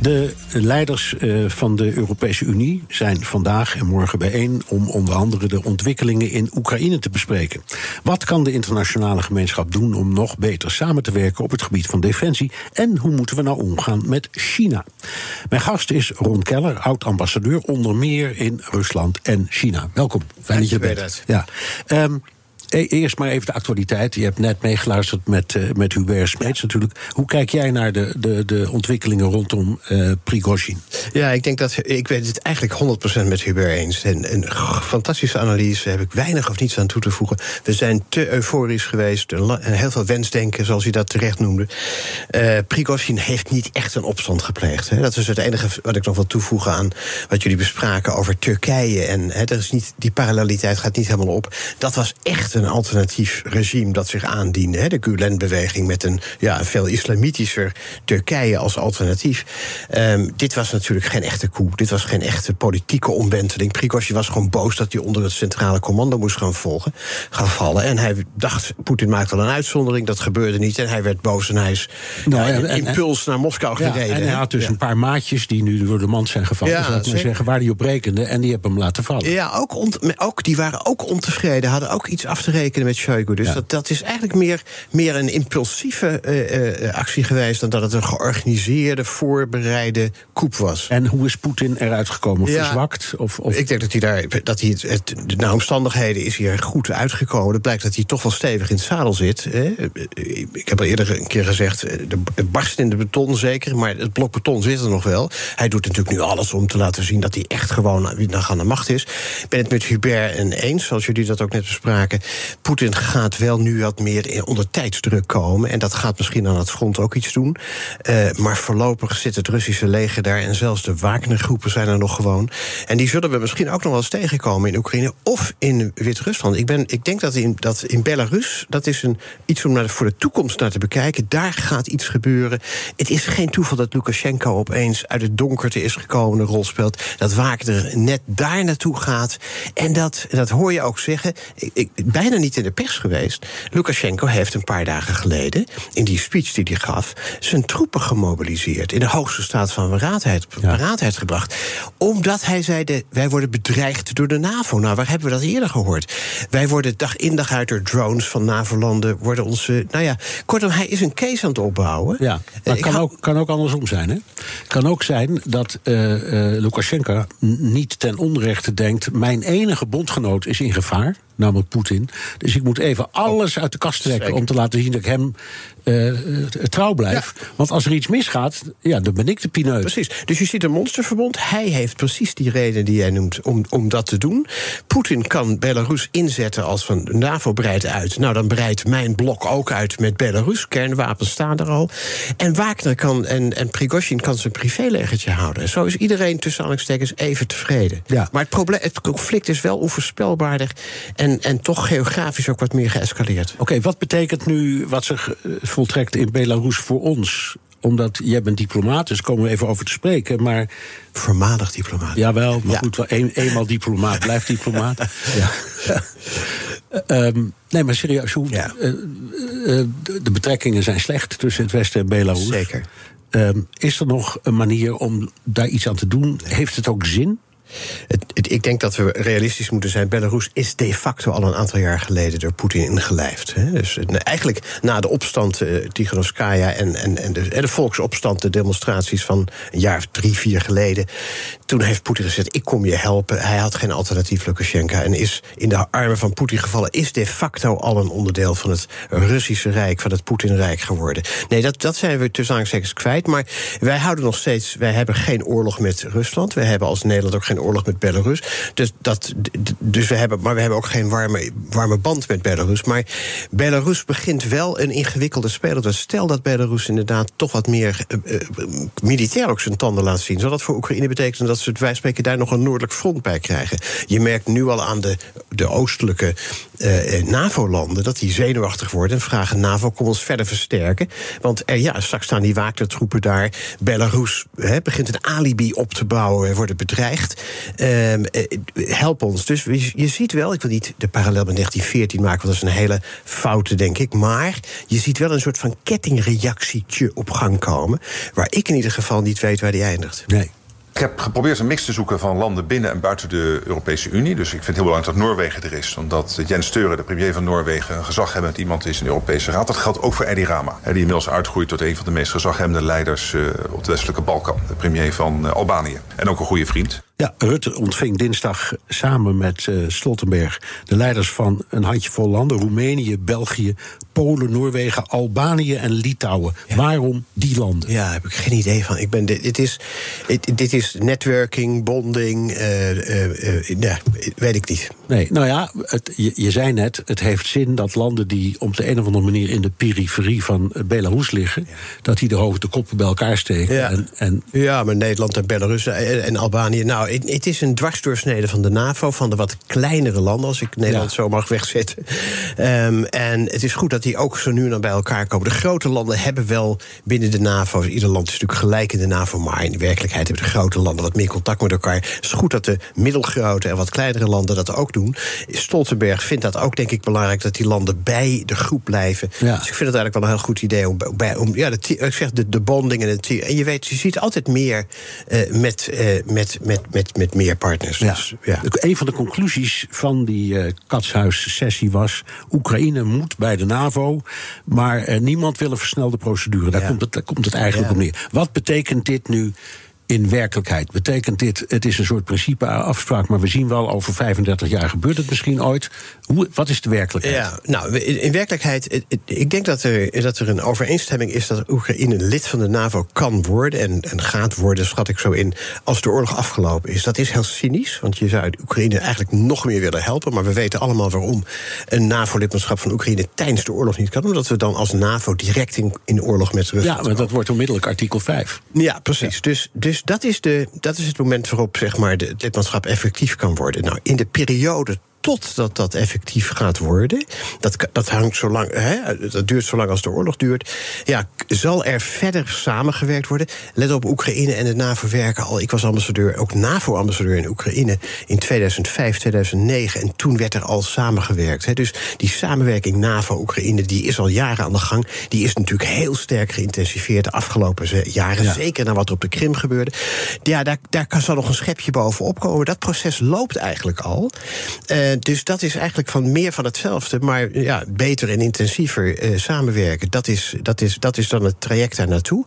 De leiders eh, van de Europese Unie zijn vandaag en morgen bijeen om onder andere de ontwikkelingen in Oekraïne te bespreken. Wat kan de internationale gemeenschap doen om nog beter samen te werken op het gebied van defensie? En hoe moeten we nou omgaan met China? Mijn gast is Ron Keller, oud-ambassadeur onder meer in Rusland en China. Welkom, fijn dat je er bent. Ja. Ehm, e- Eerst maar even de actualiteit. Je hebt net meegeluisterd met, eh, met Hubert Smeets natuurlijk. Hoe kijk jij naar de, de, de ontwikkelingen rondom Prigozhin? Ja, ik denk dat ik weet het eigenlijk 100% met Hubert eens. En een fantastische analyse, heb ik weinig of niets aan toe te voegen. We zijn te euforisch geweest, en heel veel wensdenken, zoals hij dat terecht noemde. Prigozhin heeft niet echt een opstand gepleegd. Hè. Dat is het enige wat ik nog wil toevoegen aan wat jullie bespraken over Turkije. En hè, dat is niet, die paralleliteit gaat niet helemaal op. Dat was echt een alternatief regime dat zich aandiende. Hè. De Gulen-beweging met een ja, veel islamitischer Turkije als alternatief. Ehm, dit was natuurlijk geen echte coup. Dit was geen echte politieke omwenteling. Prigozhin was gewoon boos dat hij onder het centrale commando moest gaan volgen, gaan vallen. En hij dacht, Poetin maakte al een uitzondering. Dat gebeurde niet. En hij werd boos en hij is Nou, ja, en- in en- impuls naar Moskou Ja, gereden. en hij had dus Ja. een paar maatjes die nu door de mand zijn gevallen. Ja, zal ik maar zeker. zeggen, waar die op rekende. En die hebben hem laten vallen. Ja, ook, ont- ook, die waren ook ontevreden, hadden ook iets af te rekenen met Shoigu. Dus Ja. dat, dat is eigenlijk meer, meer een impulsieve eh, eh, actie geweest... dan dat het een georganiseerde, voorbereide coup was. En hoe is Poetin eruit gekomen? Ja. Verzwakt? Of, of... Ik denk dat hij daar, dat hij het, het, de omstandigheden is hij er goed uitgekomen. Het blijkt dat hij toch wel stevig in het zadel zit. Hè. Ik heb al eerder een keer gezegd, eh, de de barst in de beton zeker, maar het blok beton zit er nog wel. Hij doet natuurlijk nu alles om te laten zien dat hij echt gewoon nog aan de macht is. Ik ben het met Hubert en eens, zoals jullie dat ook net bespraken. Poetin gaat wel nu wat meer onder tijdsdruk komen. En dat gaat misschien aan het front ook iets doen. Eh, maar voorlopig zit het Russische leger daar. En zelfs de Wagner-groepen zijn er nog gewoon. En die zullen we misschien ook nog wel eens tegenkomen in Oekraïne of in Wit-Rusland. Ik, ben, ik denk dat in, dat in Belarus, dat is een, iets om naar, voor de toekomst naar te bekijken. Daar gaat iets gebeuren. Het is geen toeval dat Lukashenko opeens uit het donkerte is gekomen, een rol speelt. Dat Wagner net daar naartoe gaat. En dat, dat hoor je ook zeggen. Ik, ik, bijna niet in de pers geweest. Lukashenko heeft een paar dagen geleden, in die speech die hij gaf, zijn troepen gemobiliseerd. In de hoogste staat van paraatheid, paraatheid gebracht. Omdat hij zei: de, wij worden bedreigd door de NAVO. Nou, waar hebben we dat eerder gehoord? Wij worden dag in dag uit door drones van NAVO-landen. Worden onze. Nou ja, kortom, hij is een case aan het opbouwen. Ja, maar het kan hou- ook, kan ook andersom zijn. Het kan ook zijn dat eh, Lukashenko niet ten onrechte denkt... mijn enige bondgenoot is in gevaar, namelijk Poetin. Dus ik moet even alles uit de kast trekken... Zeker. om te laten zien dat ik hem eh, trouw blijf. Want als er iets misgaat, ja, dan ben ik de pineut. Precies. Dus je ziet een monsterverbond. Hij heeft precies die reden die jij noemt om, om dat te doen. Poetin kan Belarus inzetten als van NAVO breidt uit. Nou, dan breidt mijn blok ook uit met Belarus. Kernwapens staan er al. En Wagner kan en, en Prigozhin kan zijn privélegertje houden. En zo is iedereen tussen aanhalingstekens even tevreden. Ja. Maar het, probleem, het conflict is wel onvoorspelbaarder en, en toch geografisch ook wat meer geëscaleerd. Oké, wat betekent nu wat zich eh, voltrekt in Belarus voor ons? Omdat jij bent diplomaat, dus komen we even over te spreken. Maar Voormalig diplomaat. jawel, maar Ja. goed, wel een, eenmaal diplomaat blijft diplomaat. ja. Ehm, nee, maar serieus, hoe, Ja. eh, eh, de, de betrekkingen zijn slecht tussen het Westen en Belarus. Zeker. Ehm, is er nog een manier om daar iets aan te doen? Heeft het ook zin? Ik denk dat we realistisch moeten zijn. Belarus is de facto al een aantal jaar geleden door Poetin ingelijfd. Hè. Dus eh, eigenlijk na de opstand uh, en, en, en, de, de volksopstand, de demonstraties van een jaar of drie, vier geleden. Toen heeft Poetin gezegd: Ik kom je helpen. Hij had geen alternatief, Lukashenko. En is in de armen van Poetin gevallen. Is de facto al een onderdeel van het Russische Rijk, van het Poetinrijk geworden. Nee, dat, dat zijn we tussen aanhalingstekens kwijt. Maar wij houden nog steeds. Wij hebben geen oorlog met Rusland. We hebben als Nederland ook geen oorlog met Belarus. Dus, dat, dus we hebben, maar we hebben ook geen warme, warme band met Belarus. Maar Belarus begint wel een ingewikkelde speler. Dus stel dat Belarus inderdaad toch wat meer uh, uh, militair ook zijn tanden laat zien. Zou dat voor Oekraïne betekenen dat ze, wij spreken, daar nog een noordelijk front bij krijgen? Je merkt nu al aan de, de oostelijke uh, NAVO-landen dat die zenuwachtig worden en vragen: NAVO, kom ons verder versterken. Want er, ja, straks staan die Wagner-troepen daar. Belarus begint een alibi op te bouwen, worden bedreigd. Um, help ons. Dus je ziet wel, ik wil niet de parallel met 1914 maken, want dat is een hele foute, denk ik. Maar je ziet wel een soort van kettingreactietje op gang komen. Waar ik in ieder geval niet weet waar die eindigt. Nee. Ik heb geprobeerd een mix te zoeken van landen binnen en buiten de Europese Unie. Dus ik vind het heel belangrijk dat Noorwegen er is. Omdat Jens Steuren, de premier van Noorwegen, een gezaghebbend iemand is in de Europese Raad. Dat geldt ook voor Edi Rama. Die inmiddels uitgroeit tot een van de meest gezaghebbende leiders op de westelijke Balkan. De premier van Albanië. En ook een goede vriend. Ja, Rutte ontving dinsdag samen met uh, Stoltenberg de leiders van een handjevol landen: Roemenië, België, Polen, Noorwegen, Albanië en Litouwen. Ja. Waarom die landen? Ja, heb ik geen idee van. Ik ben, dit, dit is, dit, dit is netwerking, bonding. Uh, uh, ja, weet ik niet. Nee, nou ja, het, je, je, zei net, het heeft zin dat landen die op de een of andere manier in de periferie van Belarus liggen, ja. dat die de hoofd de koppen bij elkaar steken. Ja, en, en... ja maar Nederland en Belarus en, en Albanië. Nou, het is een dwarsdoorsnede van de NAVO, van de wat kleinere landen, als ik Nederland ja. zo mag wegzetten. Um, en het is goed dat die ook zo nu en dan bij elkaar komen. De grote landen hebben wel binnen de NAVO, ieder land is natuurlijk gelijk in de NAVO, maar in de werkelijkheid hebben de grote landen wat meer contact met elkaar. Het is goed dat de middelgrote en wat kleinere landen dat ook doen. Stoltenberg vindt dat ook, denk ik, belangrijk dat die landen bij de groep blijven. Ja. Dus ik vind het eigenlijk wel een heel goed idee om, bij, om ja, de, ik zeg de, de bonding en het En je weet, je ziet altijd meer uh, met, uh, met, met, met, met meer partners. Ja. Dus, ja. Een van de conclusies van die uh, katshuis-sessie was: Oekraïne moet bij de NAVO, maar uh, niemand wil een versnelde procedure. Daar, ja. komt, het, daar komt het eigenlijk op neer. Wat betekent dit nu? In werkelijkheid? Betekent dit, het is een soort principeafspraak, maar we zien wel over 35 jaar gebeurt het misschien ooit. Hoe, wat is de werkelijkheid? Ja, nou, in, in werkelijkheid, ik denk dat er, dat er een overeenstemming is dat Oekraïne lid van de NAVO kan worden en, en gaat worden, schat ik zo in, als de oorlog afgelopen is. Dat is heel cynisch, want je zou Oekraïne eigenlijk nog meer willen helpen, maar we weten allemaal waarom een NAVO-lidmaatschap van Oekraïne tijdens de oorlog niet kan, omdat we dan als NAVO direct in, in oorlog met Rusland. Ja, maar dat wordt onmiddellijk artikel 5. Ja, precies. Ja. Dus, dus dus dat is, de, dat is het moment waarop zeg maar, het lidmaatschap effectief kan worden. Nou, in de periode totdat dat effectief gaat worden, dat, dat hangt zo lang, hè, dat duurt zo lang als de oorlog duurt. Ja, zal er verder samengewerkt worden? Let op, Oekraïne en de NAVO werken al. Ik was ambassadeur, ook NAVO-ambassadeur in Oekraïne in 2005, 2009. En toen werd er al samengewerkt. Hè. Dus die samenwerking NAVO-Oekraïne, die is al jaren aan de gang. Die is natuurlijk heel sterk geïntensiveerd de afgelopen jaren. Ja. Zeker na wat er op de Krim gebeurde. Ja, daar, daar kan zal nog een schepje bovenop komen. Dat proces loopt eigenlijk al. Uh, dus dat is eigenlijk van meer van hetzelfde, maar ja, beter en intensiever uh, samenwerken. Dat is, dat, is, dat is dan het traject daar naartoe.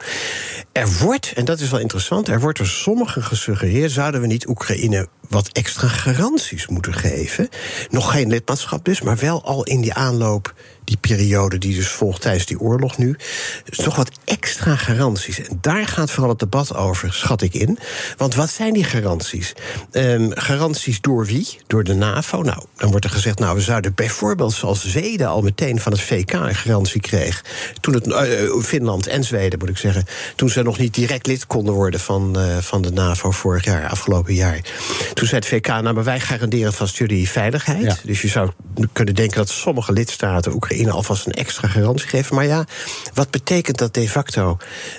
Er wordt, en dat is wel interessant, er wordt door sommigen gesuggereerd: zouden we niet Oekraïne wat extra garanties moeten geven? Nog geen lidmaatschap dus, maar wel al in die aanloop die periode die dus volgt tijdens die oorlog nu. Dus toch wat extra garanties. En daar gaat vooral het debat over, schat ik in. Want wat zijn die garanties? Ehm, garanties door wie? Door de NAVO? Nou, dan wordt er gezegd, nou, we zouden bijvoorbeeld zoals Zweden al meteen van het VK een garantie kreeg. Toen het uh, Finland en Zweden, moet ik zeggen, toen ze nog niet direct lid konden worden van, uh, van de NAVO vorig jaar, afgelopen jaar. Toen zei het VK, nou, maar wij garanderen vast jullie veiligheid. Ja. Dus je zou kunnen denken dat sommige lidstaten Oekraïne alvast een extra garantie geven. Maar ja, wat betekent dat de facto?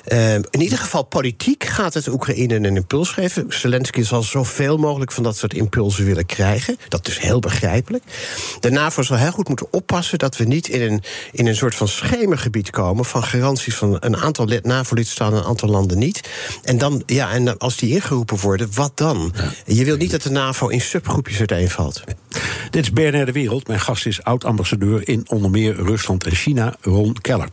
Uh, in ieder geval politiek gaat het Oekraïne een impuls geven. Zelensky zal zoveel mogelijk van dat soort impulsen willen krijgen. Dat is heel begrijpelijk. De NAVO zal heel goed moeten oppassen dat we niet in een, in een soort van schemergebied komen van garanties van een aantal NAVO-lidstaten en een aantal landen niet. En dan, ja, en als die ingeroepen worden, wat dan? Je wilt niet dat de NAVO in subgroepjes uiteenvalt. Dit is BNR de Wereld. Mijn gast is oud-ambassadeur in onder meer Rusland en China, Ron Keller.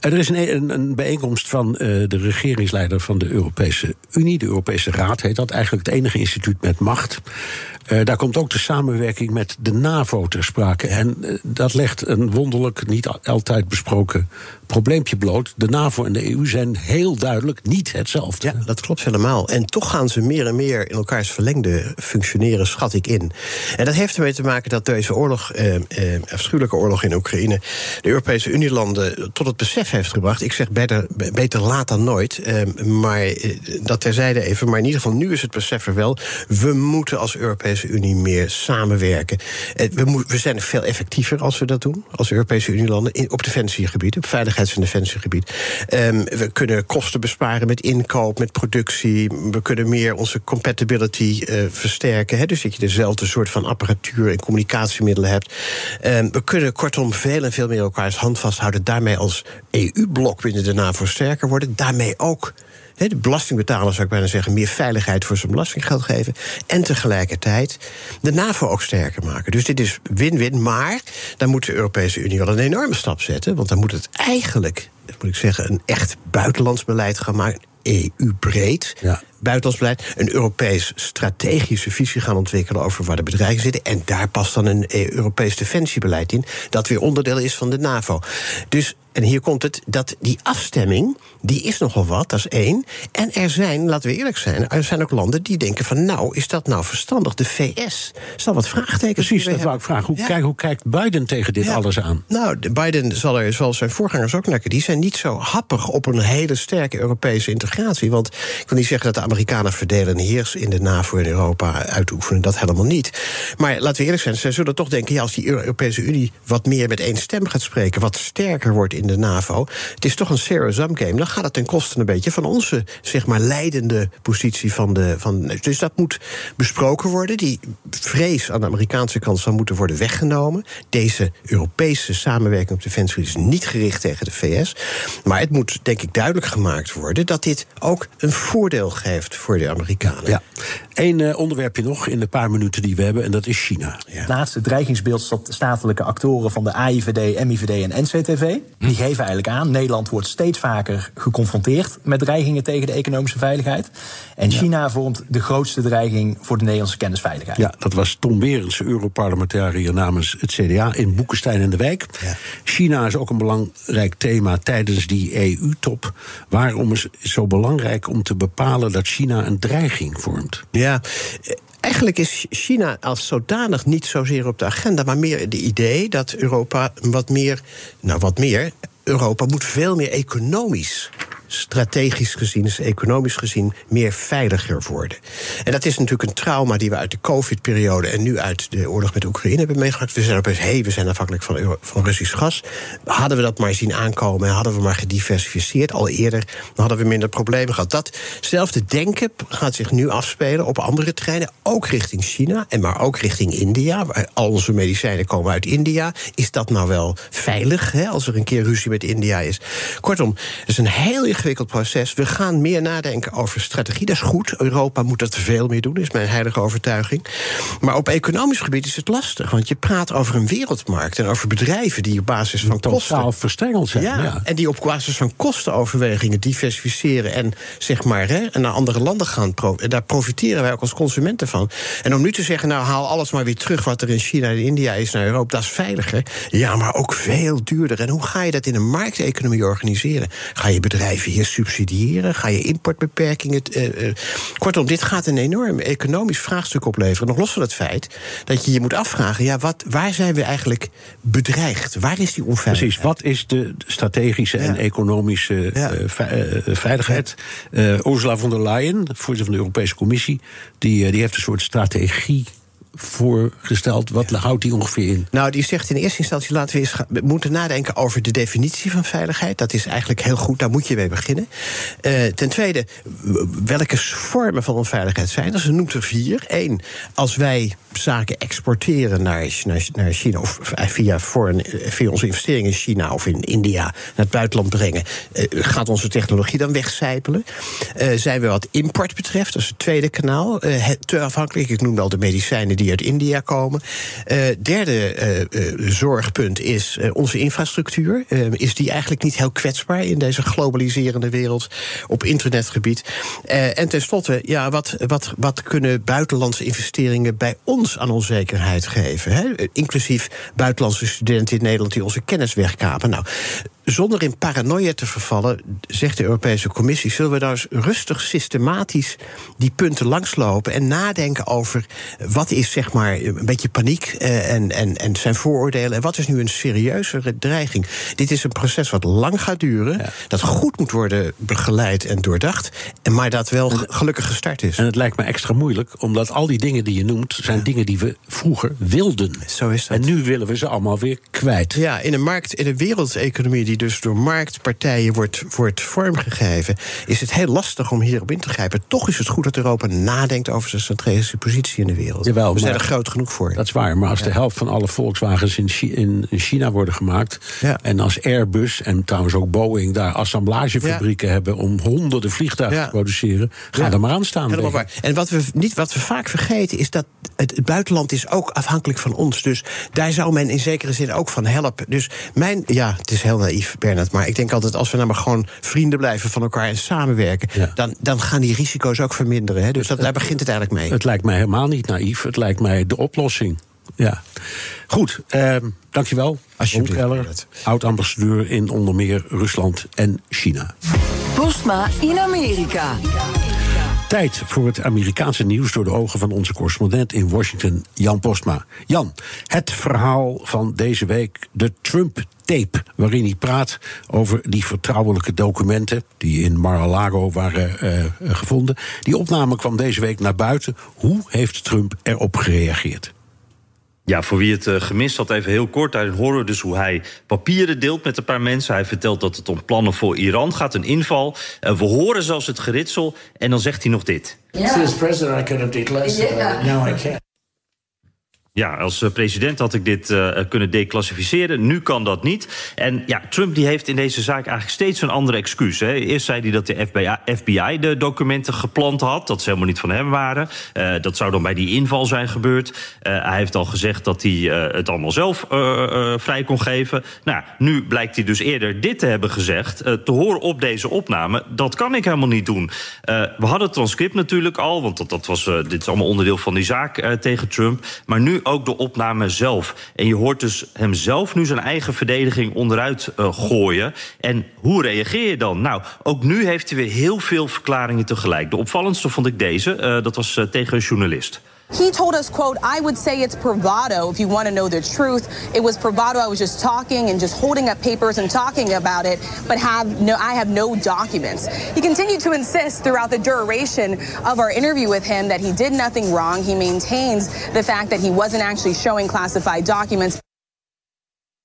Er is een, een, een bijeenkomst van uh, de regeringsleider van de Europese Unie, de Europese Raad heet dat, eigenlijk het enige instituut met macht. Uh, daar komt ook de samenwerking met de NAVO ter sprake. En uh, dat legt een wonderlijk, niet altijd besproken probleempje bloot. De NAVO en de EU zijn heel duidelijk niet hetzelfde. Ja, dat klopt helemaal. En toch gaan ze meer en meer in elkaars verlengde functioneren, schat ik in. En dat heeft ermee te maken dat deze oorlog, eh, eh, afschuwelijke oorlog in Oekraïne, de Europese Unielanden tot het besef heeft gebracht. Ik zeg beter, beter laat dan nooit. Eh, maar eh, dat terzijde even. Maar in ieder geval, nu is het besef er wel. We moeten als Europese Unie meer samenwerken. Eh, we, zijn veel effectiever als we dat doen, als Europese Unielanden, op defensiegebied, op veiligheids- en defensiegebied. Um, we kunnen kosten besparen met inkoop, met productie. We kunnen meer onze compatibility uh, versterken. Dus dat je dezelfde soort van apparatuur en communicatiemiddelen hebt. Um, we kunnen kortom veel en veel meer elkaars hand vasthouden. Daarmee als EU-blok binnen de NAVO sterker worden. Daarmee ook de belastingbetaler, zou ik bijna zeggen, meer veiligheid voor zijn belastinggeld geven. En tegelijkertijd de NAVO ook sterker maken. Dus dit is win-win. Maar dan moet de Europese Unie wel een enorme stap zetten. Want dan moet het eigenlijk, moet ik zeggen, een echt buitenlands beleid gaan maken. EU-breed. Ja buitenlands beleid, een Europees strategische visie gaan ontwikkelen over waar de bedreigingen zitten. En daar past dan een Europees defensiebeleid in, dat weer onderdeel is van de NAVO. Dus en hier komt het, dat die afstemming, die is nogal wat, dat is één. En er zijn, laten we eerlijk zijn, er zijn ook landen die denken van... nou, is dat nou verstandig? De VS zal wat vraagtekens Precies, dat wou ik vragen. Hoe, ja. kijk, hoe kijkt Biden tegen dit ja. alles aan? Nou, Biden zal er, zoals zijn voorgangers ook naar die zijn niet zo happig op een hele sterke Europese integratie. Want ik wil niet zeggen dat de Amerikanen verdelen en heers in de NAVO in Europa uitoefenen. Dat helemaal niet. Maar laten we eerlijk zijn, ze zullen toch denken... ja, als die Europese Unie wat meer met één stem gaat spreken... wat sterker wordt in de NAVO... het is toch een zero-sum game. Dan gaat het ten koste een beetje van onze, zeg maar, leidende positie van de... Van, dus dat moet besproken worden. Die vrees aan de Amerikaanse kant zal moeten worden weggenomen. Deze Europese samenwerking op defensie is niet gericht tegen de VS. Maar het moet, denk ik, duidelijk gemaakt worden... dat dit ook een voordeel geeft voor de Amerikanen. Ja. Eén uh, onderwerpje nog in de paar minuten die we hebben, en dat is China. Ja. Het laatste dreigingsbeeld statelijke actoren van de AIVD, MIVD en NCTV. Die geven eigenlijk aan, Nederland wordt steeds vaker geconfronteerd met dreigingen tegen de economische veiligheid. En China ja. vormt de grootste dreiging voor de Nederlandse kennisveiligheid. Ja, dat was Tom Berends, Europarlementariër namens het CDA in Boekenstein in de Wijk. Ja. China is ook een belangrijk thema tijdens die EU-top. Waarom is het zo belangrijk om te bepalen dat China een dreiging vormt? Ja, Eigenlijk is China als zodanig niet zozeer op de agenda, maar meer het idee dat Europa wat meer, nou wat meer, Europa moet veel meer economisch strategisch gezien, dus economisch gezien, meer veiliger worden. En dat is natuurlijk een trauma die we uit de COVID-periode en nu uit de oorlog met Oekraïne hebben meegemaakt. We zijn opeens, hé, hey, we zijn afhankelijk van, van Russisch gas. Hadden we dat maar zien aankomen en hadden we maar gediversifieerd al eerder, dan hadden we minder problemen gehad. Datzelfde denken gaat zich nu afspelen op andere treinen, ook richting China en maar ook richting India. Al onze medicijnen komen uit India. Is dat nou wel veilig hè, als er een keer ruzie met India is? Kortom, het is een heel ingewikkeld proces. We gaan meer nadenken over strategie. Dat is goed. Europa moet dat veel meer doen, is mijn heilige overtuiging. Maar op economisch gebied is het lastig. Want je praat over een wereldmarkt en over bedrijven die op basis van kosten. Totaal verstrengeld zijn. Ja, Ja. en die op basis van kostenoverwegingen diversificeren en zeg maar hè, naar andere landen gaan. En daar profiteren wij ook als consumenten van. En om nu te zeggen, nou haal alles maar weer terug wat er in China en India is naar Europa, dat is veiliger. Ja, maar ook veel duurder. En hoe ga je dat in een markteconomie organiseren? Ga je bedrijven hier subsidiëren? Ga je importbeperkingen? eh, eh, kortom, dit gaat een enorm economisch vraagstuk opleveren. Nog los van het feit dat je je moet afvragen: ja, wat, waar zijn we eigenlijk bedreigd? Waar is die onveiligheid? Precies, wat is de strategische en economische Ja. eh, ve- veiligheid? Ursula von der Leyen, voorzitter van de Europese Commissie, die, die heeft een soort strategie voorgesteld. Wat houdt die ongeveer in? Nou, die zegt in eerste instantie laten we eens gaan, we moeten nadenken over de definitie van veiligheid. Dat is eigenlijk heel goed, daar moet je mee beginnen. Eh, ten tweede, welke vormen van onveiligheid zijn er? Ze noemt er vier. Eén, als wij zaken exporteren naar, naar, naar China, of via, foreign- via onze investeringen in China of in India naar het buitenland brengen, eh, gaat onze technologie dan wegcijpelen? Eh, zijn we wat import betreft, dat is het tweede kanaal, eh, te afhankelijk. Ik noemde al de medicijnen die uit India komen. Eh, derde eh, eh, zorgpunt is onze infrastructuur. Is die eigenlijk niet heel kwetsbaar in deze globaliserende wereld op internetgebied? En tenslotte, ja, wat, wat, wat kunnen buitenlandse investeringen bij ons aan onzekerheid geven? Hè? Inclusief buitenlandse studenten in Nederland die onze kennis wegkapen. Nou, zonder in paranoia te vervallen, zegt de Europese Commissie, zullen we nou eens rustig, systematisch die punten langslopen en nadenken over wat is zeg maar een beetje paniek eh, en, en, en zijn vooroordelen en wat is nu een serieuzere dreiging. Dit is een proces wat lang gaat duren, dat goed moet worden begeleid en doordacht, en maar dat wel gelukkig gestart is. En het lijkt me extra moeilijk, omdat al die dingen die je noemt, zijn dingen die we vroeger wilden. Zo is dat. En nu willen we ze allemaal weer kwijt. Ja, in een markt, in een wereldeconomie die dus door marktpartijen wordt, wordt vormgegeven, is het heel lastig om hierop in te grijpen. Toch is het goed dat Europa nadenkt over zijn strategische positie in de wereld. Jawel, we zijn er groot genoeg voor. Dat is waar, maar als de helft van alle Volkswagens in, Chi- in in China worden gemaakt... Ja. en als Airbus en trouwens ook Boeing daar assemblagefabrieken hebben... om honderden vliegtuigen te produceren, ga er maar aan staan. Helemaal waar. En wat we, niet, wat we vaak vergeten is dat het, het buitenland is ook afhankelijk van ons. Dus daar zou men in zekere zin ook van helpen. Dus mijn, ja, het is heel naïef, Bernard, maar ik denk altijd als we nou maar gewoon vrienden blijven van elkaar en samenwerken, Ja. dan, dan gaan die risico's ook verminderen. Hè. Dus dat, daar begint het eigenlijk mee. Het lijkt mij helemaal niet naïef. Het lijkt mij de oplossing. Ja. Goed, ehm, dankjewel. Alsjeblieft, Keller, oud-ambassadeur in onder meer Rusland en China. Postma in Amerika. Tijd voor het Amerikaanse nieuws door de ogen van onze correspondent in Washington, Jan Postma. Jan, het verhaal van deze week, de Trump-tape, waarin hij praat over die vertrouwelijke documenten die in Mar-a-Lago waren eh, eh, gevonden. Die opname kwam deze week naar buiten. Hoe heeft Trump erop gereageerd? Ja, voor wie het eh, gemist had, even heel kort. Daar horen we dus hoe hij papieren deelt met een paar mensen. Hij vertelt dat het om plannen voor Iran gaat, een inval. Eh, we horen zelfs het geritsel. En dan zegt hij nog dit. As president, I could have did less. Yeah. Uh, now I can't. Ja, als eh, president had ik dit eh, kunnen declassificeren. Nu kan dat niet. En ja, Trump die heeft in deze zaak eigenlijk steeds een andere excuus. Hè. Eerst zei hij dat de FBI, de documenten geplant had. Dat ze helemaal niet van hem waren. Eh, dat zou dan bij die inval zijn gebeurd. Eh, hij heeft al gezegd dat hij eh, het allemaal zelf eh, eh, vrij kon geven. Nou, nu blijkt hij dus eerder dit te hebben gezegd. eh, te horen op deze opname. Dat kan ik helemaal niet doen. Eh, we hadden het transcript natuurlijk al. Want dat, dat was, eh, dit is allemaal onderdeel van die zaak eh, tegen Trump. Maar nu ook de opname zelf. En je hoort dus hem zelf nu zijn eigen verdediging onderuit eh, gooien. En hoe reageer je dan? Nou, ook nu heeft hij weer heel veel verklaringen tegelijk. De opvallendste vond ik deze. eh, dat was eh, tegen een journalist. He told us, quote, I would say it's bravado if you want to know the truth. It was bravado. I was just talking and just holding up papers and talking about it, but have no I have no documents. He continued to insist throughout the duration of our interview with him that he did nothing wrong. He maintains the fact that he wasn't actually showing classified documents.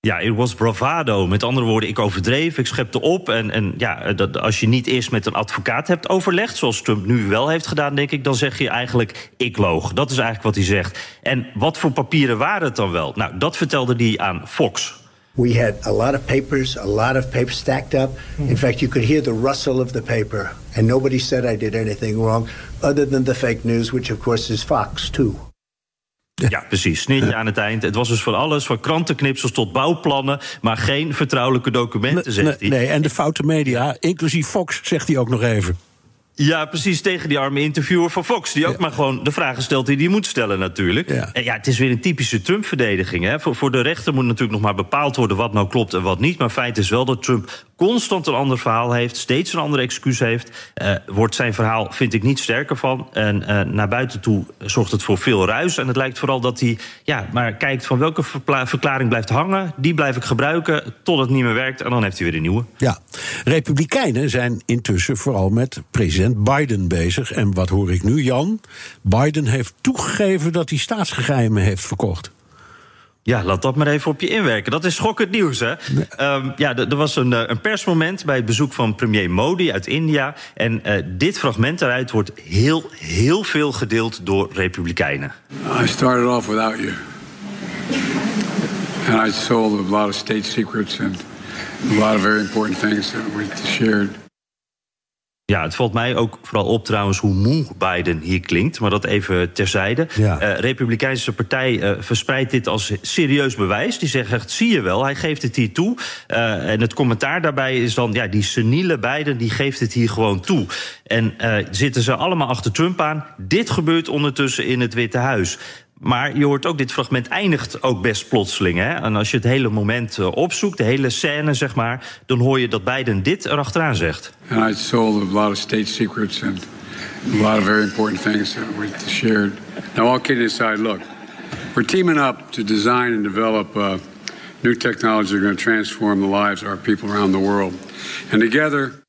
Ja, it was bravado. Met andere woorden, ik overdreef, ik schepte op. En, en ja, dat, als je niet eerst met een advocaat hebt overlegd, zoals Trump nu wel heeft gedaan, denk ik, dan zeg je eigenlijk: ik loog. Dat is eigenlijk wat hij zegt. En wat voor papieren waren het dan wel? Nou, dat vertelde hij aan Fox. We had a lot of papers, a lot of papers stacked up. In fact, you could hear the rustle of the paper, and nobody said I did anything wrong, other than the fake news, which of course is Fox too. Ja, precies. Snitje aan het eind. Het was dus van alles, van krantenknipsels tot bouwplannen... maar geen vertrouwelijke documenten, zegt hij. nee, en de foute media, inclusief Fox, zegt hij ook nog even. Ja, precies, tegen die arme interviewer van Fox... die ook maar gewoon de vragen stelt die hij moet stellen natuurlijk. En ja, het is weer een typische Trump-verdediging. Voor, voor de rechter moet natuurlijk nog maar bepaald worden... wat nou klopt en wat niet. Maar feit is wel dat Trump constant een ander verhaal heeft... steeds een andere excuus heeft. Eh, wordt zijn verhaal, vind ik, niet sterker van. En eh, naar buiten toe zorgt het voor veel ruis. En het lijkt vooral dat hij ja, maar kijkt van welke verklaring blijft hangen... die blijf ik gebruiken tot het niet meer werkt... en dan heeft hij weer een nieuwe. Ja, Republikeinen zijn intussen vooral met president Biden bezig. En wat hoor ik nu, Jan? Biden heeft toegegeven dat hij staatsgeheimen heeft verkocht. Ja, laat dat maar even op je inwerken. Dat is schokkend nieuws, hè? Ehm, ja, er was een, eh, een persmoment bij het bezoek van premier Modi uit India. En eh, dit fragment daaruit wordt heel, heel veel gedeeld door Republikeinen. I started off without you. And I sold a lot of state secrets and a lot of very important things that we shared. Ja, het valt mij ook vooral op trouwens hoe moe Biden hier klinkt. Maar dat even terzijde. Ja. Eh, Republikeinse partij eh, verspreidt dit als serieus bewijs. Die zegt echt, zie je wel, hij geeft het hier toe. Eh, en het commentaar daarbij is dan, ja, die seniele Biden... die geeft het hier gewoon toe. En zitten ze allemaal achter Trump aan. Dit gebeurt ondertussen in het Witte Huis. Maar je hoort ook, dit fragment eindigt ook best plotseling. Hè? En als je het hele moment eh, opzoekt, de hele scène, zeg maar... dan hoor je dat Biden dit erachteraan zegt. And I sold a lot of state secrets and a lot of very important things that we shared. Now, all kidding aside, look, we're teaming up to design and develop uh, new technology that are going to transform the lives of our people around the world. And together,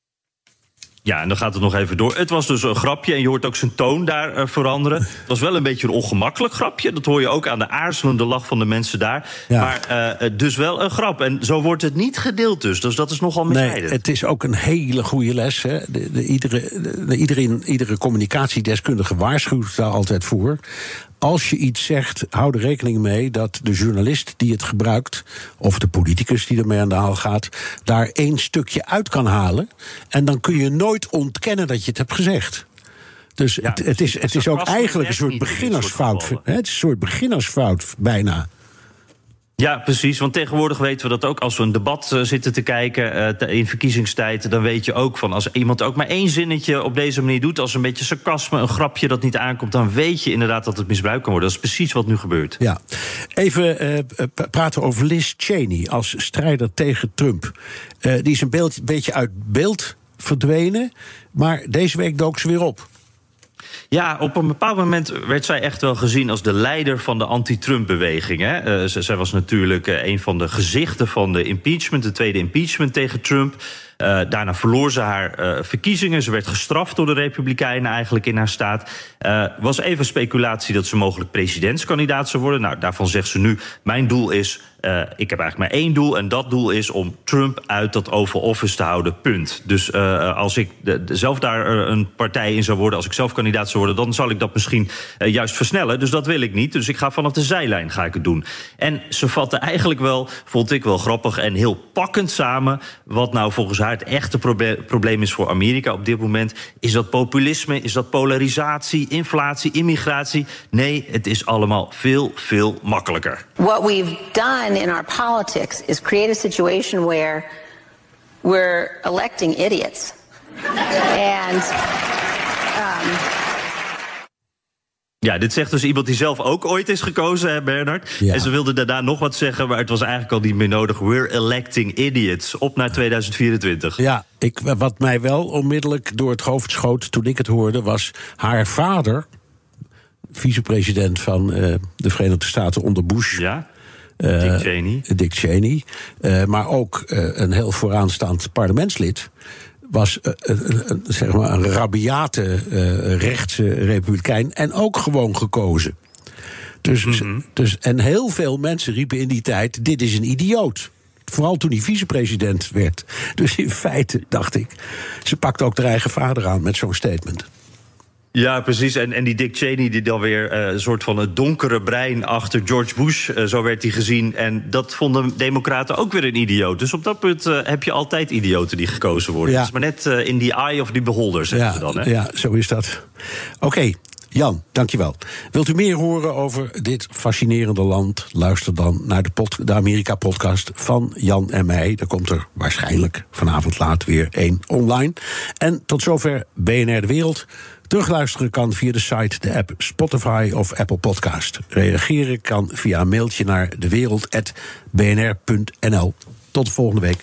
Ja, en dan gaat het nog even door. Het was dus een grapje en je hoort ook zijn toon daar eh, veranderen. Het was wel een beetje een ongemakkelijk grapje. Dat hoor je ook aan de aarzelende lach van de mensen daar. Ja. Maar eh, eh, dus wel een grap. En zo wordt het niet gedeeld dus. Dus dat is nogal misleidend. Nee, het is ook een hele goede les. Hè. De, de, iedere, de, de- iedereen, iedere communicatiedeskundige waarschuwt daar altijd voor. Als je iets zegt, hou er rekening mee dat de journalist die het gebruikt, of de politicus die ermee aan de haal gaat, daar één stukje uit kan halen. En dan kun je nooit ontkennen dat je het hebt gezegd. Dus het, het is, het is ook eigenlijk een soort beginnersfout. Het is een soort beginnersfout bijna. Ja, precies. Want tegenwoordig weten we dat ook als we een debat eh, zitten te kijken eh, in verkiezingstijd. Dan weet je ook van als iemand ook maar één zinnetje op deze manier doet. Als een beetje sarcasme, een grapje dat niet aankomt. Dan weet je inderdaad dat het misbruikt kan worden. Dat is precies wat nu gebeurt. Ja. Even eh, praten over Liz Cheney als strijder tegen Trump. Die is een beeld, beetje uit beeld verdwenen. Maar deze week dook ze weer op. Ja, op een bepaald moment werd zij echt wel gezien als de leider van de anti-Trump-beweging. ze- zij was natuurlijk eh, een van de gezichten van de impeachment, de tweede impeachment tegen Trump. Eh, daarna verloor ze haar verkiezingen. Ze werd gestraft door de Republikeinen eigenlijk in haar staat. Eh was even speculatie dat ze mogelijk presidentskandidaat zou worden. Nou, daarvan zegt ze nu: Mijn doel is. Eh, ik heb eigenlijk maar één doel. En dat doel is om Trump uit dat Oval Office te houden. Punt. Dus eh, als ik zelf daar eh, een partij in zou worden, als ik zelf kandidaat zou worden, dan zal ik dat misschien juist versnellen. Dus dat wil ik niet. Dus ik ga vanaf de zijlijn ga ik het doen. En ze vatte eigenlijk wel, vond ik wel grappig en heel pakkend samen. Wat nou volgens haar het echte proble- probleem is voor Amerika op dit moment. Is dat populisme? Is dat polarisatie, inflatie, immigratie? Nee, het is allemaal veel, veel makkelijker. What we've done in our politics is create a situation where we're electing idiots. And um, Ja, dit zegt dus iemand die zelf ook ooit is gekozen, hè, Bernard. Ja. En ze wilde daarna nog wat zeggen, maar het was eigenlijk al niet meer nodig. We're electing idiots. Op naar 2024. Ja, ik, wat mij wel onmiddellijk door het hoofd schoot toen ik het hoorde, was haar vader, vicepresident van eh, de Verenigde Staten onder Bush. Ja. Eh, Dick Cheney. Dick Cheney. eh, maar ook eh, een heel vooraanstaand parlementslid. Was een- zeg maar een rabiate eh, rechtse republikein. En ook gewoon gekozen. Dus, dus, en heel veel mensen riepen in die tijd: dit is een idioot. Vooral toen hij vicepresident werd. Dus in feite dacht ik, ze pakt ook haar eigen vader aan met zo'n statement. Ja, precies. En, en die Dick Cheney, die dan weer eh, een soort van het donkere brein achter George Bush, eh, zo werd hij gezien. En dat vonden Democraten ook weer een idioot. Dus op dat punt eh, heb je altijd idioten die gekozen worden. Ja. Het is maar net in die eye of die beholder, zeggen Ja, ze dan. Hè? ja, zo is dat. Oké, Jan, dankjewel. Wilt u meer horen over dit fascinerende land? Luister dan naar de, pod- de Amerika-podcast van Jan en mij. Daar komt er waarschijnlijk vanavond laat weer één online. En tot zover BNR De Wereld. Terugluisteren kan via de site, de app Spotify of Apple Podcast. Reageren kan via een mailtje naar dewereld.bnr.nl. Tot de volgende week.